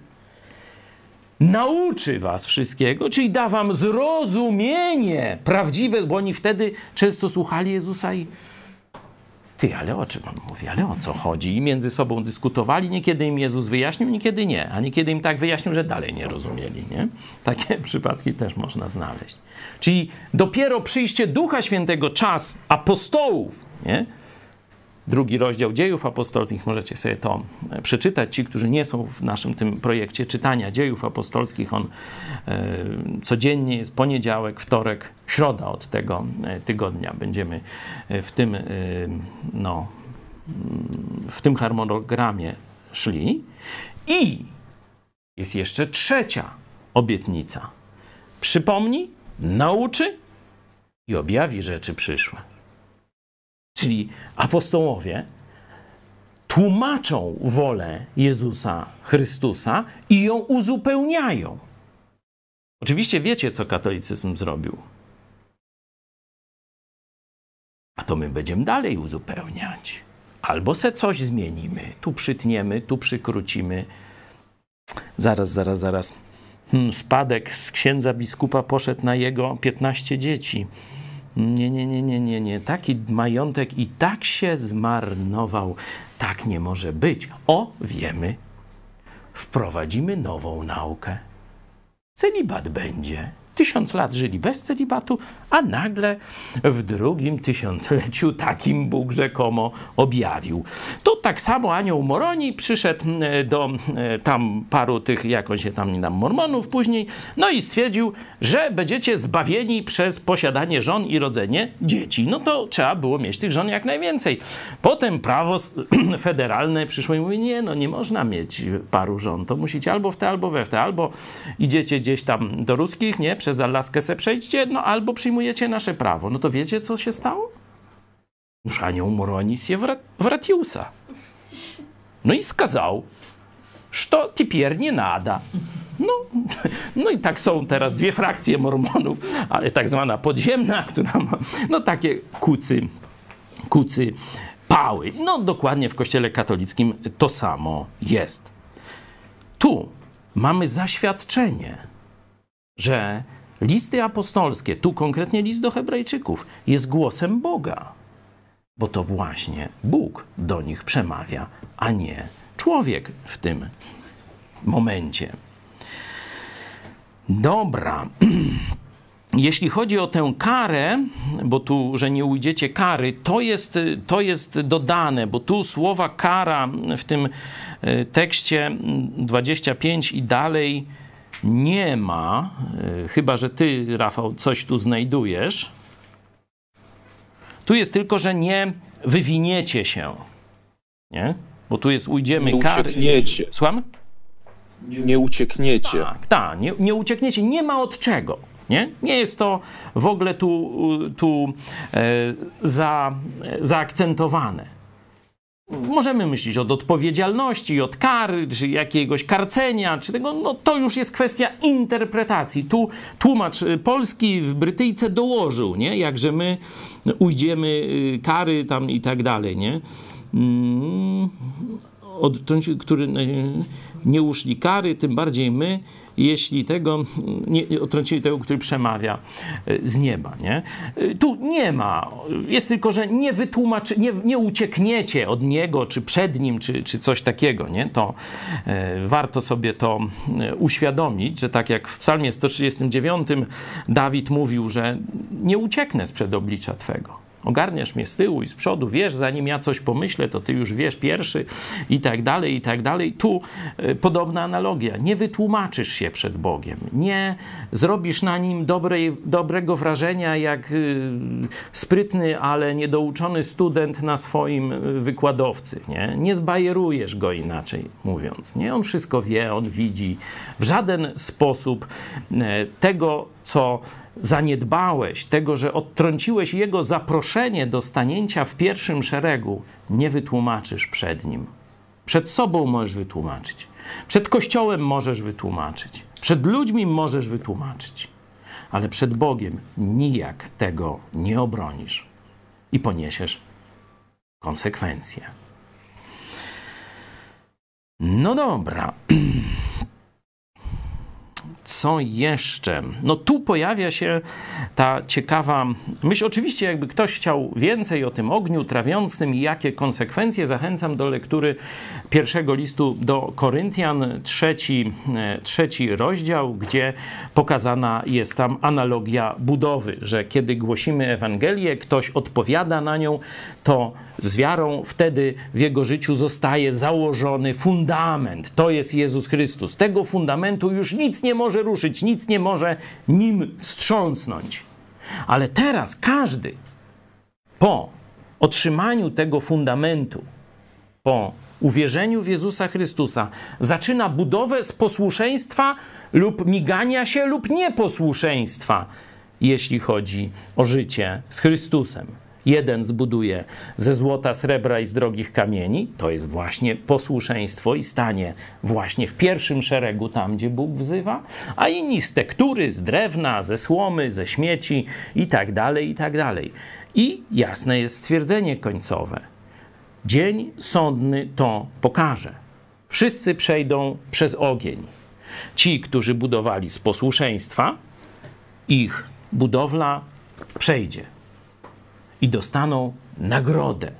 nauczy was wszystkiego, czyli da wam zrozumienie prawdziwe, bo oni wtedy często słuchali Jezusa i ty, ale o czym on mówi, ale o co chodzi? I między sobą dyskutowali, niekiedy im Jezus wyjaśnił, niekiedy nie, a niekiedy im tak wyjaśnił, że dalej nie rozumieli, nie? Takie (laughs) przypadki też można znaleźć. Czyli dopiero przyjście Ducha Świętego, czas apostołów, nie? Drugi rozdział dziejów apostolskich, możecie sobie to e, przeczytać. Ci, którzy nie są w naszym tym projekcie czytania dziejów apostolskich, on e, codziennie jest poniedziałek, wtorek, środa od tego e, tygodnia. Będziemy w tym, no, w tym harmonogramie szli. I jest jeszcze trzecia obietnica. Przypomni, nauczy i objawi rzeczy przyszłe. Czyli apostołowie tłumaczą wolę Jezusa Chrystusa i ją uzupełniają. Oczywiście wiecie, co katolicyzm zrobił. A to my będziemy dalej uzupełniać. Albo se coś zmienimy. Tu przytniemy, tu przykrócimy. Zaraz, zaraz, zaraz. Hmm, spadek z księdza biskupa poszedł na jego 15 dzieci. Nie, nie, nie, nie, nie, nie. Taki majątek i tak się zmarnował. Tak nie może być. O, wiemy. Wprowadzimy nową naukę. Celibat będzie tysiąc lat żyli bez celibatu, a nagle w drugim tysiącleciu takim Bóg rzekomo objawił. To tak samo anioł Moroni przyszedł e, do e, tam paru tych, jak on się tam nam mormonów później, no i stwierdził, że będziecie zbawieni przez posiadanie żon i rodzenie dzieci. No to trzeba było mieć tych żon jak najwięcej. Potem prawo (clears throat) federalne przyszło i mówi, nie, no nie można mieć paru żon, to musicie albo w te, albo we w te, albo idziecie gdzieś tam do ruskich, nie, przez Alaskę se przejdźcie, no albo przyjmujecie nasze prawo. No to wiecie, co się stało? Już anioł Moronis wratiusa. No i skazał, że теперь nie nada. No, (laughs) no i tak są teraz dwie frakcje mormonów, ale tak zwana podziemna, która (laughs) ma no takie kucy, kucy pały. No dokładnie w kościele katolickim to samo jest. Tu mamy zaświadczenie, że listy apostolskie, tu konkretnie list do Hebrajczyków, jest głosem Boga, bo to właśnie Bóg do nich przemawia, a nie człowiek w tym momencie. Dobra. (clears throat) Jeśli chodzi o tę karę, bo tu, że nie ujdziecie kary, to jest, to jest dodane, bo tu słowa kara w tym e, tekście 25 i dalej nie ma, e, chyba że ty, Rafał, coś tu znajdujesz. Tu jest tylko, że nie wywiniecie się. Nie? Bo tu jest ujdziemy nie kary. Uciekniecie. Słucham? Nie, nie uciekniecie. Tak, tak, nie, nie uciekniecie. Nie ma od czego. Nie, nie jest to w ogóle tu, tu e, za, zaakcentowane. Możemy myśleć od odpowiedzialności, od kary, czy jakiegoś karcenia, czy tego, no to już jest kwestia interpretacji. Tu tłumacz polski w Brytyjce dołożył, nie? Jakże my ujdziemy y, kary tam i tak dalej, nie? Mm, od, który nie uszli kary, tym bardziej my, jeśli tego nie odtrącili tego, który przemawia e, z nieba. Nie? E, tu nie ma, jest tylko, że nie wytłumaczy, nie, nie uciekniecie od niego, czy przed nim, czy, czy coś takiego. Nie? To e, warto sobie to e, uświadomić, że tak jak w psalmie 139 Dawid mówił, że nie ucieknę sprzed oblicza Twego. Ogarniasz mnie z tyłu i z przodu, wiesz, zanim ja coś pomyślę, to ty już wiesz pierwszy i tak dalej, i tak dalej. Tu y, podobna analogia. Nie wytłumaczysz się przed Bogiem, nie zrobisz na nim dobrej, dobrego wrażenia jak y, sprytny, ale niedouczony student na swoim y, wykładowcy. Nie, nie zbajerujesz go inaczej mówiąc. Nie? On wszystko wie, on widzi. W żaden sposób tego, co zaniedbałeś, tego, że odtrąciłeś jego zaproszenie do stanięcia w pierwszym szeregu, nie wytłumaczysz przed nim. Przed sobą możesz wytłumaczyć. Przed Kościołem możesz wytłumaczyć. Przed ludźmi możesz wytłumaczyć. Ale przed Bogiem nijak tego nie obronisz i poniesiesz konsekwencje. No dobra. (clears throat) co jeszcze? No tu pojawia się ta ciekawa myśl. Oczywiście, jakby ktoś chciał więcej o tym ogniu trawiącym i jakie konsekwencje, zachęcam do lektury pierwszego listu do Koryntian, trzeci, e, trzeci rozdział, gdzie pokazana jest tam analogia budowy, że kiedy głosimy Ewangelię, ktoś odpowiada na nią, to z wiarą wtedy w jego życiu zostaje założony fundament. To jest Jezus Chrystus. Tego fundamentu już nic nie może ruszyć, nic nie może nim wstrząsnąć. Ale teraz każdy po otrzymaniu tego fundamentu, po uwierzeniu w Jezusa Chrystusa, zaczyna budowę z posłuszeństwa lub migania się lub nieposłuszeństwa, jeśli chodzi o życie z Chrystusem. Jeden zbuduje ze złota, srebra i z drogich kamieni, to jest właśnie posłuszeństwo i stanie właśnie w pierwszym szeregu tam, gdzie Bóg wzywa, a inni z tektury, z drewna, ze słomy, ze śmieci i tak dalej, i tak dalej. I jasne jest stwierdzenie końcowe. Dzień sądny to pokaże. Wszyscy przejdą przez ogień. Ci, którzy budowali z posłuszeństwa, ich budowla przejdzie i dostaną nagrodę.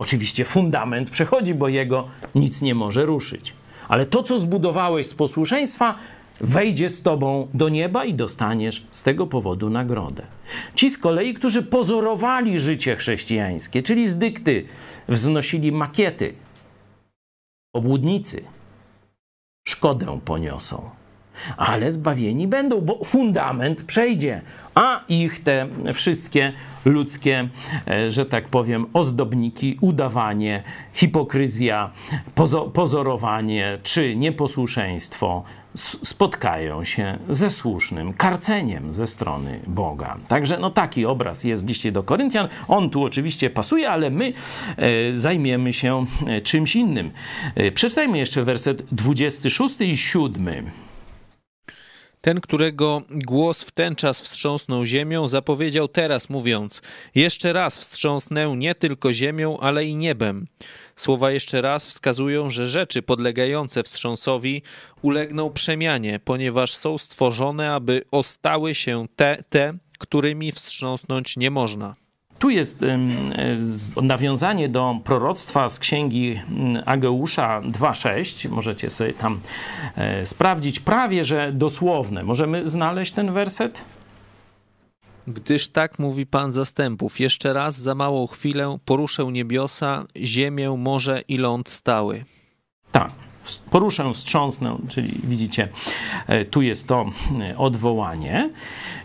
Oczywiście fundament przechodzi, bo jego nic nie może ruszyć. Ale to, co zbudowałeś z posłuszeństwa, wejdzie z tobą do nieba i dostaniesz z tego powodu nagrodę. Ci z kolei, którzy pozorowali życie chrześcijańskie, czyli z dykty wznosili makiety, obłudnicy, szkodę poniosą ale zbawieni będą, bo fundament przejdzie, a ich te wszystkie ludzkie, e, że tak powiem, ozdobniki, udawanie, hipokryzja, pozorowanie czy nieposłuszeństwo spotkają się ze słusznym karceniem ze strony Boga. Także no taki obraz jest w liście do Koryntian. On tu oczywiście pasuje, ale my e, zajmiemy się e, czymś innym. E, przeczytajmy jeszcze werset 26 i 7. Ten, którego głos w ten czas wstrząsnął ziemią, zapowiedział teraz, mówiąc: Jeszcze raz wstrząsnę nie tylko ziemią, ale i niebem. Słowa jeszcze raz wskazują, że rzeczy podlegające wstrząsowi ulegną przemianie, ponieważ są stworzone, aby ostały się te, te którymi wstrząsnąć nie można. Tu jest nawiązanie do proroctwa z księgi Ageusza 2:6. Możecie sobie tam e, sprawdzić, prawie że dosłowne. Możemy znaleźć ten werset? Gdyż tak mówi Pan zastępów, jeszcze raz za małą chwilę poruszę niebiosa, ziemię, morze i ląd stały. Tak poruszę, wstrząsnę, czyli widzicie, e, tu jest to e, odwołanie.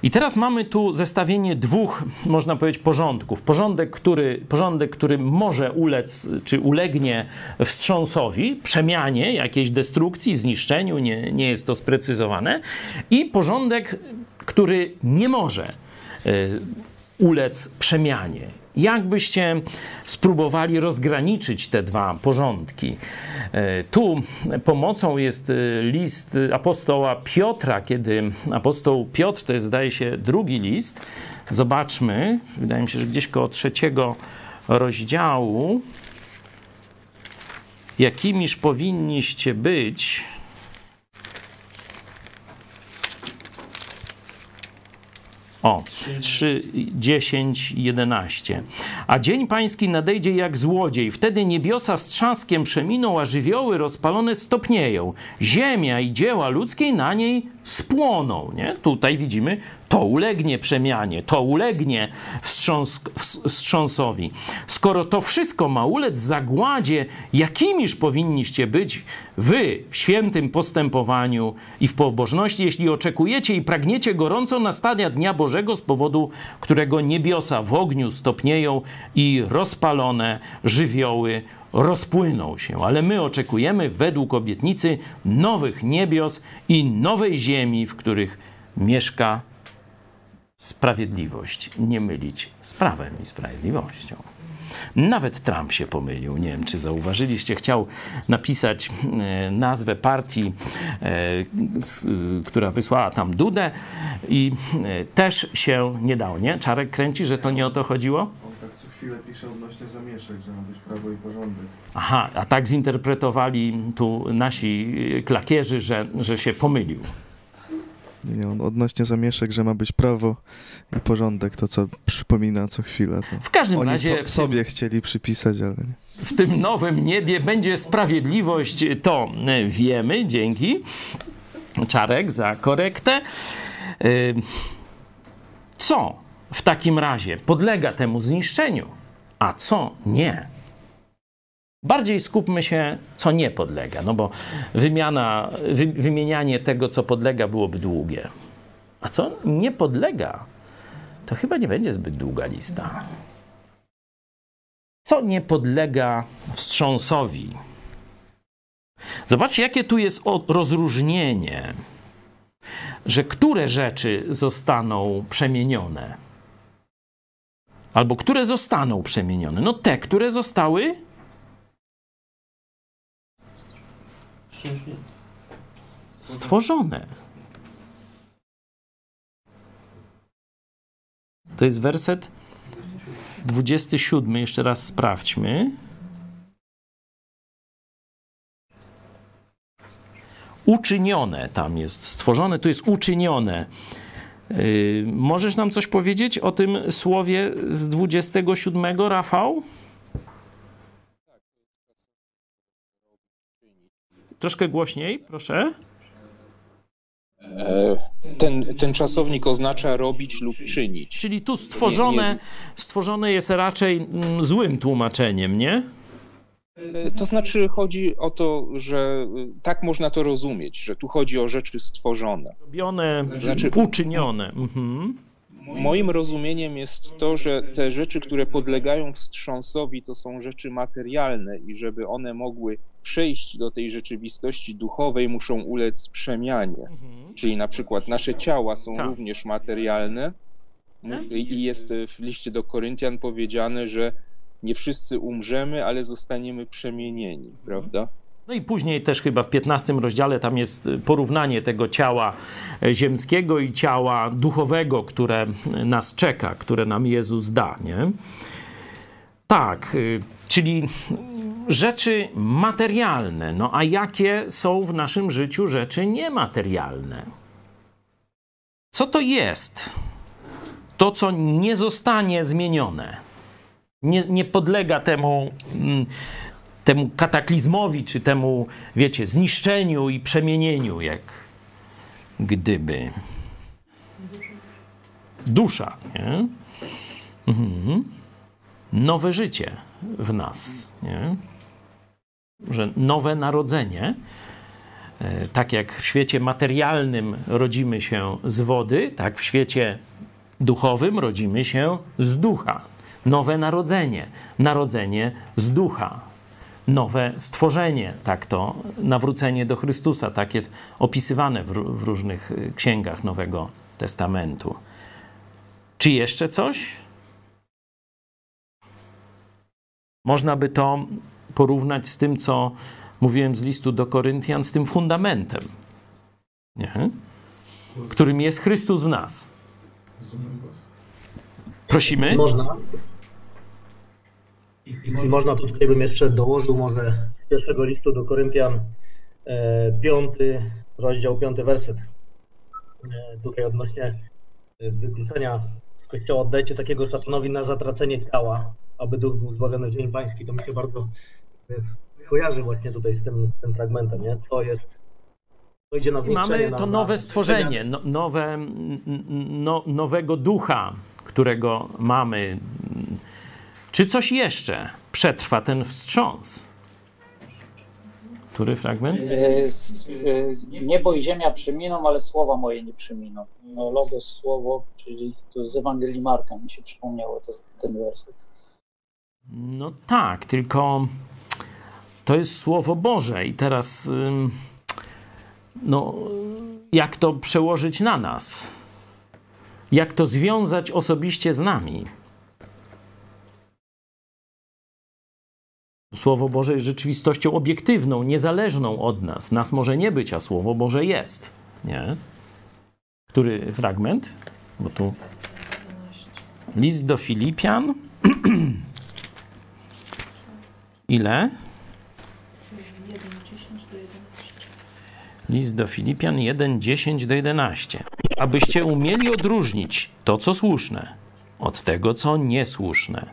I teraz mamy tu zestawienie dwóch, można powiedzieć, porządków. Porządek, który, porządek, który może ulec, czy ulegnie wstrząsowi, przemianie, jakiejś destrukcji, zniszczeniu, nie, nie jest to sprecyzowane. I porządek, który nie może e, ulec przemianie. Jakbyście spróbowali rozgraniczyć te dwa porządki? E, tu pomocą jest e, list apostoła Piotra, kiedy apostoł Piotr, to jest zdaje się drugi list, zobaczmy, wydaje mi się, że gdzieś koło trzeciego rozdziału, jakimiż powinniście być O, 3, 10, 11. A dzień pański nadejdzie jak złodziej. Wtedy niebiosa z trzaskiem przeminą, a żywioły rozpalone stopnieją. Ziemia i dzieła ludzkiej na niej spłoną. Nie? Tutaj widzimy, to ulegnie przemianie, to ulegnie wstrząs, wstrząsowi. Skoro to wszystko ma ulec zagładzie, jakimiż powinniście być wy w świętym postępowaniu i w pobożności, jeśli oczekujecie i pragniecie gorąco nastania Dnia Bożego, z powodu którego niebiosa w ogniu stopnieją i rozpalone żywioły rozpłyną się, ale my oczekujemy według obietnicy nowych niebios i nowej ziemi, w których mieszka sprawiedliwość. Nie mylić z prawem i sprawiedliwością. Nawet Trump się pomylił. Nie wiem, czy zauważyliście. Chciał napisać e, nazwę partii, e, która wysłała tam Dudę i e, też się nie dało, nie? Czarek kręci, że to nie o to chodziło? chwilę pisze odnośnie zamieszek, że ma być prawo i porządek. Aha, a tak zinterpretowali tu nasi klakierzy, że, że się pomylił. Odnośnie zamieszek, że ma być prawo i porządek, to co przypomina co chwilę. W każdym Oni razie. w sobie chcieli przypisać, ale nie. W tym nowym niebie będzie sprawiedliwość, to wiemy, dzięki. Czarek za korektę. Co w takim razie podlega temu zniszczeniu? a co nie. Bardziej skupmy się, co nie podlega, no bo wymiana, wy, wymienianie tego, co podlega, byłoby długie. A co nie podlega, to chyba nie będzie zbyt długa lista. Co nie podlega wstrząsowi? Zobaczcie, jakie tu jest rozróżnienie, że które rzeczy zostaną przemienione. Albo które zostaną przemienione? No te, które zostały stworzone. To jest werset 27. Jeszcze raz sprawdźmy. Uczynione tam jest, stworzone, to jest uczynione. Yy, możesz nam coś powiedzieć o tym słowie z 27, Rafał? Troszkę głośniej, proszę. E, ten, ten czasownik oznacza robić lub czynić. Czyli tu stworzone, stworzone jest raczej mm, złym tłumaczeniem, nie? E, to znaczy chodzi o to, że e, tak można to rozumieć, że tu chodzi o rzeczy stworzone. Robione, znaczy, uczynione. Mhm. Moim rozumieniem jest to, że te rzeczy, które podlegają wstrząsowi, to są rzeczy materialne i żeby one mogły przejść do tej rzeczywistości duchowej, muszą ulec przemianie. Mhm. Czyli na przykład nasze ciała są tak. również materialne i jest w liście do Koryntian powiedziane, że nie wszyscy umrzemy, ale zostaniemy przemienieni, prawda? No i później też chyba w 15 rozdziale tam jest porównanie tego ciała ziemskiego i ciała duchowego, które nas czeka, które nam Jezus da, nie? Tak, czyli rzeczy materialne. No a jakie są w naszym życiu rzeczy niematerialne? Co to jest? To, co nie zostanie zmienione, nie, nie podlega temu, mm, temu kataklizmowi, czy temu, wiecie, zniszczeniu i przemienieniu, jak gdyby. Dusza, nie? Mhm. Nowe życie w nas, nie? Że nowe narodzenie, e, tak jak w świecie materialnym rodzimy się z wody, tak w świecie duchowym rodzimy się z ducha. Nowe narodzenie, narodzenie z ducha, nowe stworzenie, tak to nawrócenie do Chrystusa, tak jest opisywane w, w różnych e, księgach Nowego Testamentu. Czy jeszcze coś? Można by to porównać z tym, co mówiłem z listu do Koryntian, z tym fundamentem, nie? którym jest Chrystus w nas. Prosimy. Można. I można tutaj bym jeszcze dołożył może z pierwszego listu do Koryntian e, piąty rozdział, piąty werset. E, tutaj odnośnie e, wykluczenia kościoła oddajcie takiego szatanowi na zatracenie ciała, aby duch był zbawiony w dzień pański. To mi się bardzo kojarzy właśnie tutaj z tym, z tym fragmentem, nie? Co jest to idzie na Mamy to nowe stworzenie, no, nowe, no, nowego ducha, którego mamy. Czy coś jeszcze przetrwa ten wstrząs? Który fragment? E, e, niebo i ziemia przeminą, ale słowa moje nie przeminą. No, logos, słowo, czyli to z Ewangelii Marka mi się przypomniało to, ten werset. No tak, tylko to jest Słowo Boże i teraz no, jak to przełożyć na nas? Jak to związać osobiście z nami? Słowo Boże jest rzeczywistością obiektywną, niezależną od nas. Nas może nie być, a Słowo Boże jest. Nie? Który fragment? Bo tu list do Filipian. (clears throat) Ile? List do Filipian 1, 10 do 11. Abyście umieli odróżnić to, co słuszne, od tego, co niesłuszne.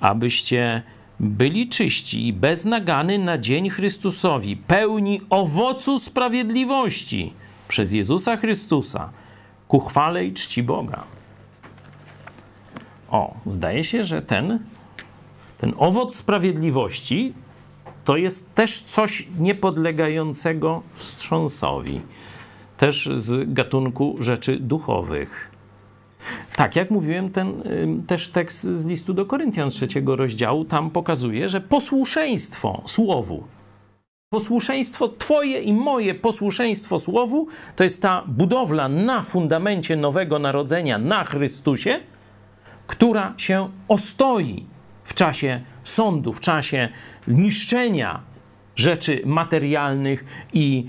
Abyście byli czyści i bez nagany na dzień Chrystusowi, pełni owocu sprawiedliwości przez Jezusa Chrystusa, ku chwale i czci Boga. O, zdaje się, że ten Ten owoc sprawiedliwości to jest też coś niepodlegającego wstrząsowi, też z gatunku rzeczy duchowych. Tak, jak mówiłem, ten też tekst z listu do Koryntian trzeciego rozdziału tam pokazuje, że posłuszeństwo słowu, posłuszeństwo Twoje i moje posłuszeństwo słowu to jest ta budowla na fundamencie nowego narodzenia na Chrystusie, która się ostoi w czasie sądu, w czasie niszczenia rzeczy materialnych i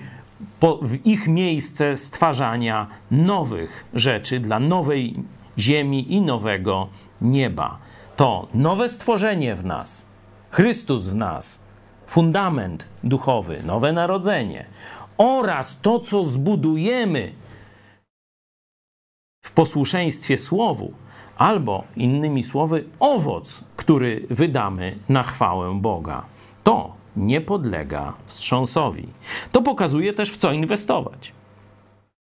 po, w ich miejsce stwarzania nowych rzeczy dla nowej ziemi i nowego nieba. To nowe stworzenie w nas, Chrystus w nas, fundament duchowy, nowe narodzenie oraz to, co zbudujemy w posłuszeństwie Słowu, albo innymi słowy, owoc, który wydamy na chwałę Boga. To nie podlega wstrząsowi. To pokazuje też, w co inwestować.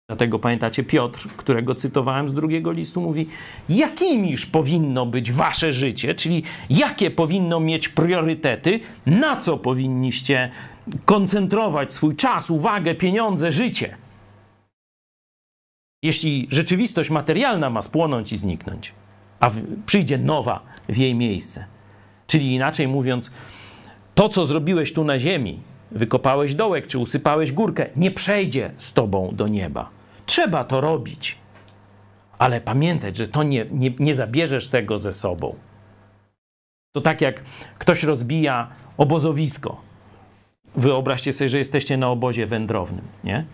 Dlatego pamiętacie, Piotr, którego cytowałem z drugiego listu, mówi: Jakimiż powinno być wasze życie, czyli jakie powinno mieć priorytety, na co powinniście koncentrować swój czas, uwagę, pieniądze, życie. Jeśli rzeczywistość materialna ma spłonąć i zniknąć, a przyjdzie nowa w jej miejsce. Czyli inaczej mówiąc, to, co zrobiłeś tu na ziemi, wykopałeś dołek czy usypałeś górkę, nie przejdzie z tobą do nieba. Trzeba to robić, ale pamiętać, że to nie, nie, nie zabierzesz tego ze sobą. To tak jak ktoś rozbija obozowisko. Wyobraźcie sobie, że jesteście na obozie wędrownym, nie?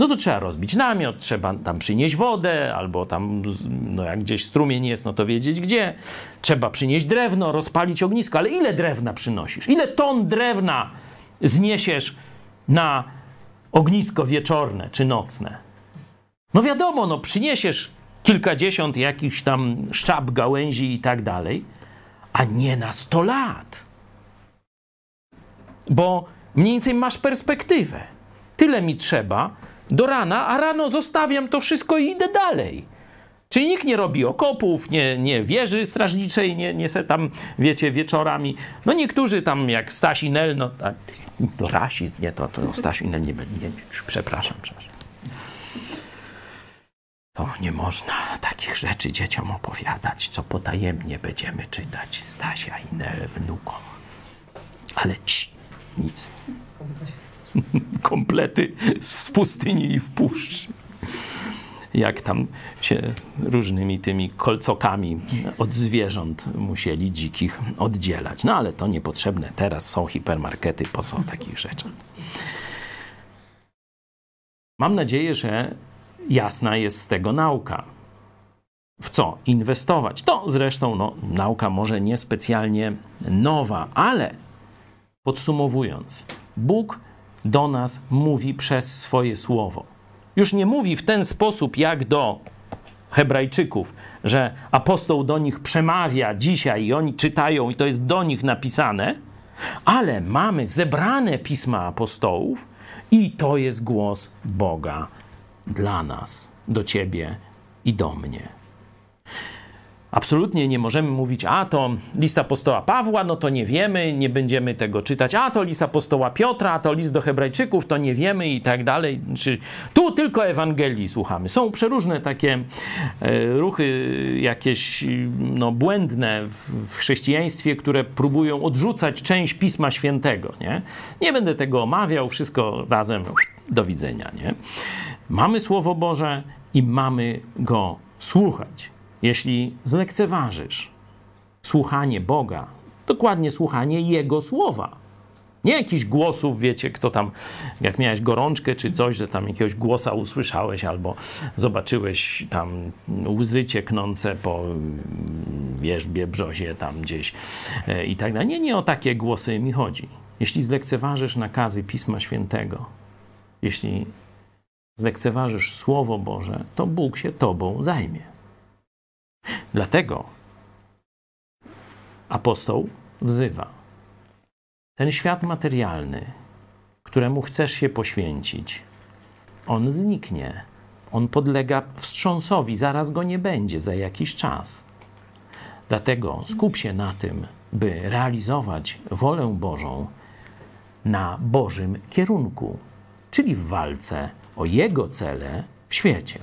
No to trzeba rozbić namiot, trzeba tam przynieść wodę, albo tam, no jak gdzieś strumień jest, no to wiedzieć gdzie. Trzeba przynieść drewno, rozpalić ognisko, ale ile drewna przynosisz? Ile ton drewna zniesiesz na ognisko wieczorne czy nocne? No wiadomo, no przyniesiesz kilkadziesiąt jakichś tam szczap, gałęzi i tak dalej, a nie na sto lat. Bo mniej więcej masz perspektywę. Tyle mi trzeba, do rana, a rano zostawiam to wszystko i idę dalej. Czyli nikt nie robi okopów, nie, nie wieży strażniczej, nie, nie se tam, wiecie, wieczorami. No niektórzy tam, jak Staś Nel, no tak, to rasizm, nie, to, to Staś Nel nie będzie, przepraszam, przepraszam. To nie można takich rzeczy dzieciom opowiadać, co potajemnie będziemy czytać Stasia i Nel wnukom. Ale ci, nic (laughs) komplety z pustyni i w puszczy. Jak tam się różnymi tymi kolcokami od zwierząt musieli dzikich oddzielać. No ale to niepotrzebne. Teraz są hipermarkety, po co o takich rzeczach? Mam nadzieję, że jasna jest z tego nauka. W co inwestować? To zresztą no, nauka może niespecjalnie nowa, ale podsumowując, Bóg do nas mówi przez swoje słowo. Już nie mówi w ten sposób jak do Hebrajczyków, że apostoł do nich przemawia dzisiaj i oni czytają i to jest do nich napisane, ale mamy zebrane pisma apostołów i to jest głos Boga dla nas, do ciebie i do mnie. Absolutnie nie możemy mówić, a to list apostoła Pawła, no to nie wiemy, nie będziemy tego czytać, a to list apostoła Piotra, a to list do Hebrajczyków, to nie wiemy i tak dalej. Czy tu tylko Ewangelii słuchamy. Są przeróżne takie e, ruchy, jakieś no, błędne w, chrześcijaństwie, które próbują odrzucać część Pisma Świętego. Nie, nie będę tego omawiał, wszystko razem do widzenia. Nie? Mamy Słowo Boże i mamy go słuchać. Jeśli zlekceważysz słuchanie Boga, dokładnie słuchanie Jego słowa, nie jakichś głosów, wiecie, kto tam, jak miałeś gorączkę czy coś, że tam jakiegoś głosa usłyszałeś albo zobaczyłeś tam łzy cieknące po wierzbie, brzozie tam gdzieś e, i tak dalej. Nie, nie o takie głosy mi chodzi. Jeśli zlekceważysz nakazy Pisma Świętego, jeśli zlekceważysz Słowo Boże, to Bóg się tobą zajmie. Dlatego apostoł wzywa ten świat materialny, któremu chcesz się poświęcić, on zniknie. On podlega wstrząsowi, zaraz go nie będzie za jakiś czas. Dlatego skup się na tym, by realizować wolę Bożą na Bożym kierunku, czyli w walce o Jego cele w świecie.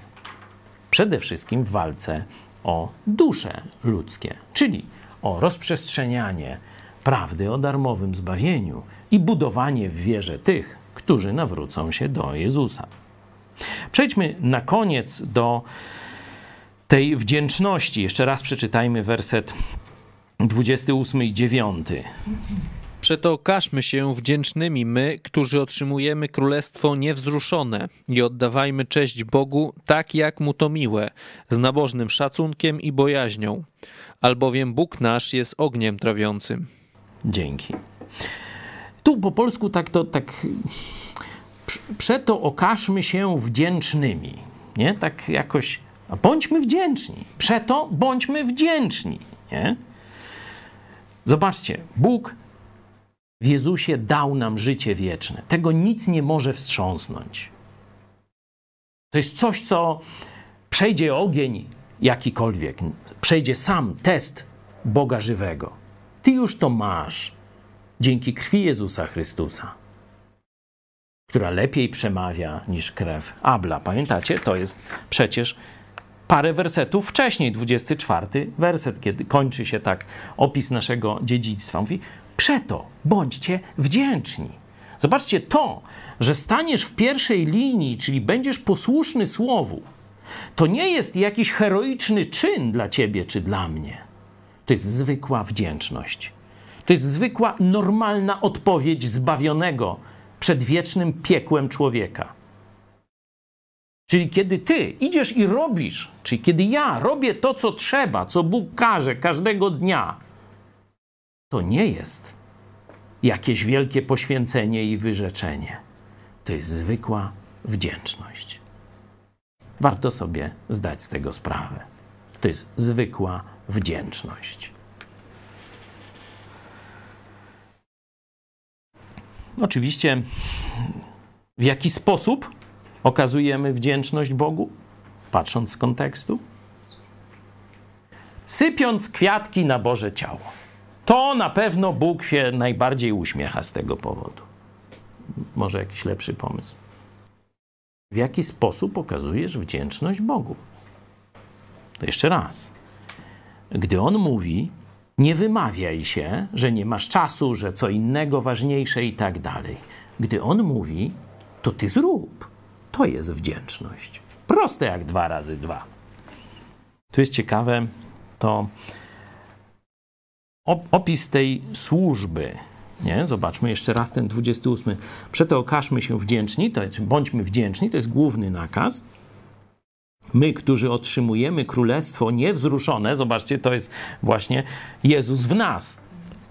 Przede wszystkim w walce o dusze ludzkie, czyli o rozprzestrzenianie prawdy o darmowym zbawieniu i budowanie w wierze tych, którzy nawrócą się do Jezusa. Przejdźmy na koniec do tej wdzięczności. Jeszcze raz przeczytajmy werset 28 i 9. Przeto okażmy się wdzięcznymi my, którzy otrzymujemy królestwo niewzruszone i oddawajmy cześć Bogu tak, jak mu to miłe, z nabożnym szacunkiem i bojaźnią, albowiem Bóg nasz jest ogniem trawiącym. Dzięki. Tu po polsku tak to tak. Przeto okażmy się wdzięcznymi. Nie? Tak jakoś. A bądźmy wdzięczni. Przeto bądźmy wdzięczni. Nie? Zobaczcie, Bóg w Jezusie dał nam życie wieczne. Tego nic nie może wstrząsnąć. To jest coś, co przejdzie ogień jakikolwiek, przejdzie sam test Boga żywego. Ty już to masz dzięki krwi Jezusa Chrystusa, która lepiej przemawia niż krew Abla. Pamiętacie? To jest przecież parę wersetów wcześniej, 24 werset, kiedy kończy się tak opis naszego dziedzictwa. Mówi, przeto bądźcie wdzięczni. Zobaczcie to, że staniesz w pierwszej linii, czyli będziesz posłuszny słowu, to nie jest jakiś heroiczny czyn dla ciebie czy dla mnie. To jest zwykła wdzięczność. To jest zwykła, normalna odpowiedź zbawionego przed wiecznym piekłem człowieka. Czyli kiedy ty idziesz i robisz, czyli kiedy ja robię to, co trzeba, co Bóg każe każdego dnia, to nie jest jakieś wielkie poświęcenie i wyrzeczenie. To jest zwykła wdzięczność. Warto sobie zdać z tego sprawę. To jest zwykła wdzięczność. Oczywiście, w jaki sposób okazujemy wdzięczność Bogu, patrząc z kontekstu? Sypiąc kwiatki na Boże ciało. To na pewno Bóg się najbardziej uśmiecha z tego powodu. Może jakiś lepszy pomysł. W jaki sposób okazujesz wdzięczność Bogu? To jeszcze raz. Gdy On mówi, nie wymawiaj się, że nie masz czasu, że co innego ważniejsze i tak dalej. Gdy On mówi, to ty zrób. To jest wdzięczność. Proste jak dwa razy dwa. Tu jest ciekawe to opis tej służby. Nie? Zobaczmy jeszcze raz ten 28. Przeto okażmy się wdzięczni, to jest, bądźmy wdzięczni, to jest główny nakaz. My, którzy otrzymujemy królestwo niewzruszone, zobaczcie, to jest właśnie Jezus w nas.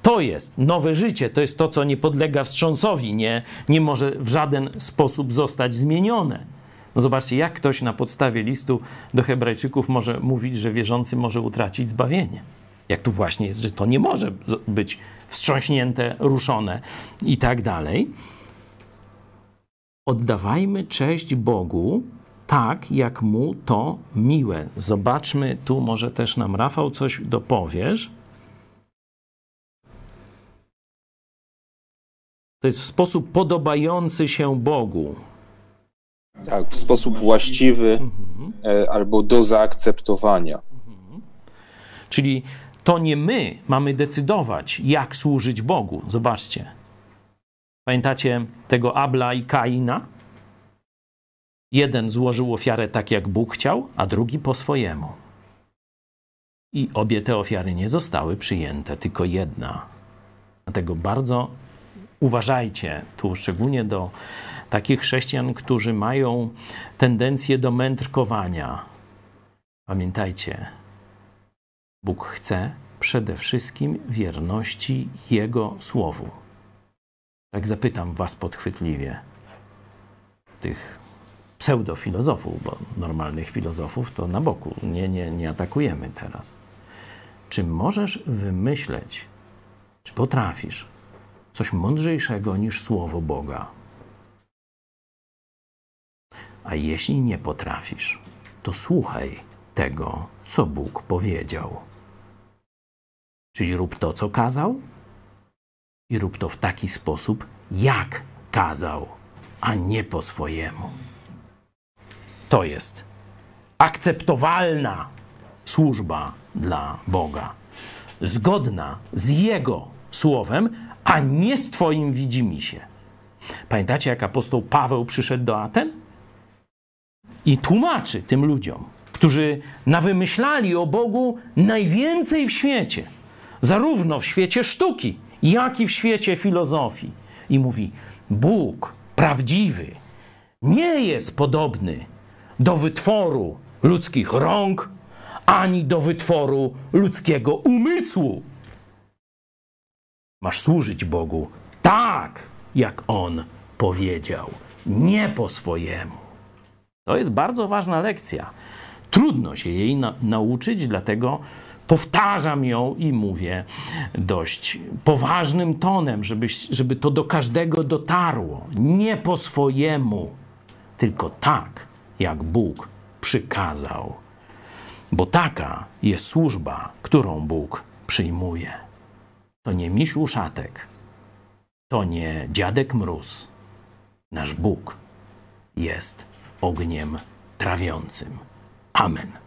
To jest nowe życie, to jest to, co nie podlega wstrząsowi, nie, nie może w żaden sposób zostać zmienione. No zobaczcie, jak ktoś na podstawie listu do Hebrajczyków może mówić, że wierzący może utracić zbawienie. Jak tu właśnie jest, że to nie może być wstrząśnięte, ruszone i tak dalej. Oddawajmy cześć Bogu tak, jak mu to miłe. Zobaczmy, tu może też nam Rafał coś dopowiesz. To jest w sposób podobający się Bogu. Tak, w sposób właściwy mhm. albo do zaakceptowania. Mhm. Czyli to nie my mamy decydować, jak służyć Bogu. Zobaczcie. Pamiętacie tego Abla i Kaina? Jeden złożył ofiarę tak, jak Bóg chciał, a drugi po swojemu. I obie te ofiary nie zostały przyjęte, tylko jedna. Dlatego bardzo uważajcie tu, szczególnie do takich chrześcijan, którzy mają tendencję do mędrkowania. Pamiętajcie, Bóg chce przede wszystkim wierności Jego słowu. Tak zapytam Was podchwytliwie, tych pseudofilozofów, bo normalnych filozofów to na boku, nie, nie, nie atakujemy teraz. Czy możesz wymyśleć, czy potrafisz coś mądrzejszego niż słowo Boga? A jeśli nie potrafisz, to słuchaj tego, co Bóg powiedział. Czyli rób to, co kazał, i rób to w taki sposób, jak kazał, a nie po swojemu. To jest akceptowalna służba dla Boga, zgodna z Jego słowem, a nie z Twoim widzimisię. Pamiętacie, jak apostoł Paweł przyszedł do Aten? I tłumaczy tym ludziom, którzy nawymyślali o Bogu najwięcej w świecie, zarówno w świecie sztuki, jak i w świecie filozofii. I mówi: Bóg prawdziwy nie jest podobny do wytworu ludzkich rąk, ani do wytworu ludzkiego umysłu. Masz służyć Bogu tak, jak On powiedział, nie po swojemu. To jest bardzo ważna lekcja. Trudno się jej na nauczyć, dlatego powtarzam ją i mówię dość poważnym tonem, żeby, żeby to do każdego dotarło. Nie po swojemu, tylko tak, jak Bóg przykazał. Bo taka jest służba, którą Bóg przyjmuje. To nie miś uszatek, to nie dziadek mróz. Nasz Bóg jest ogniem trawiącym. Amen.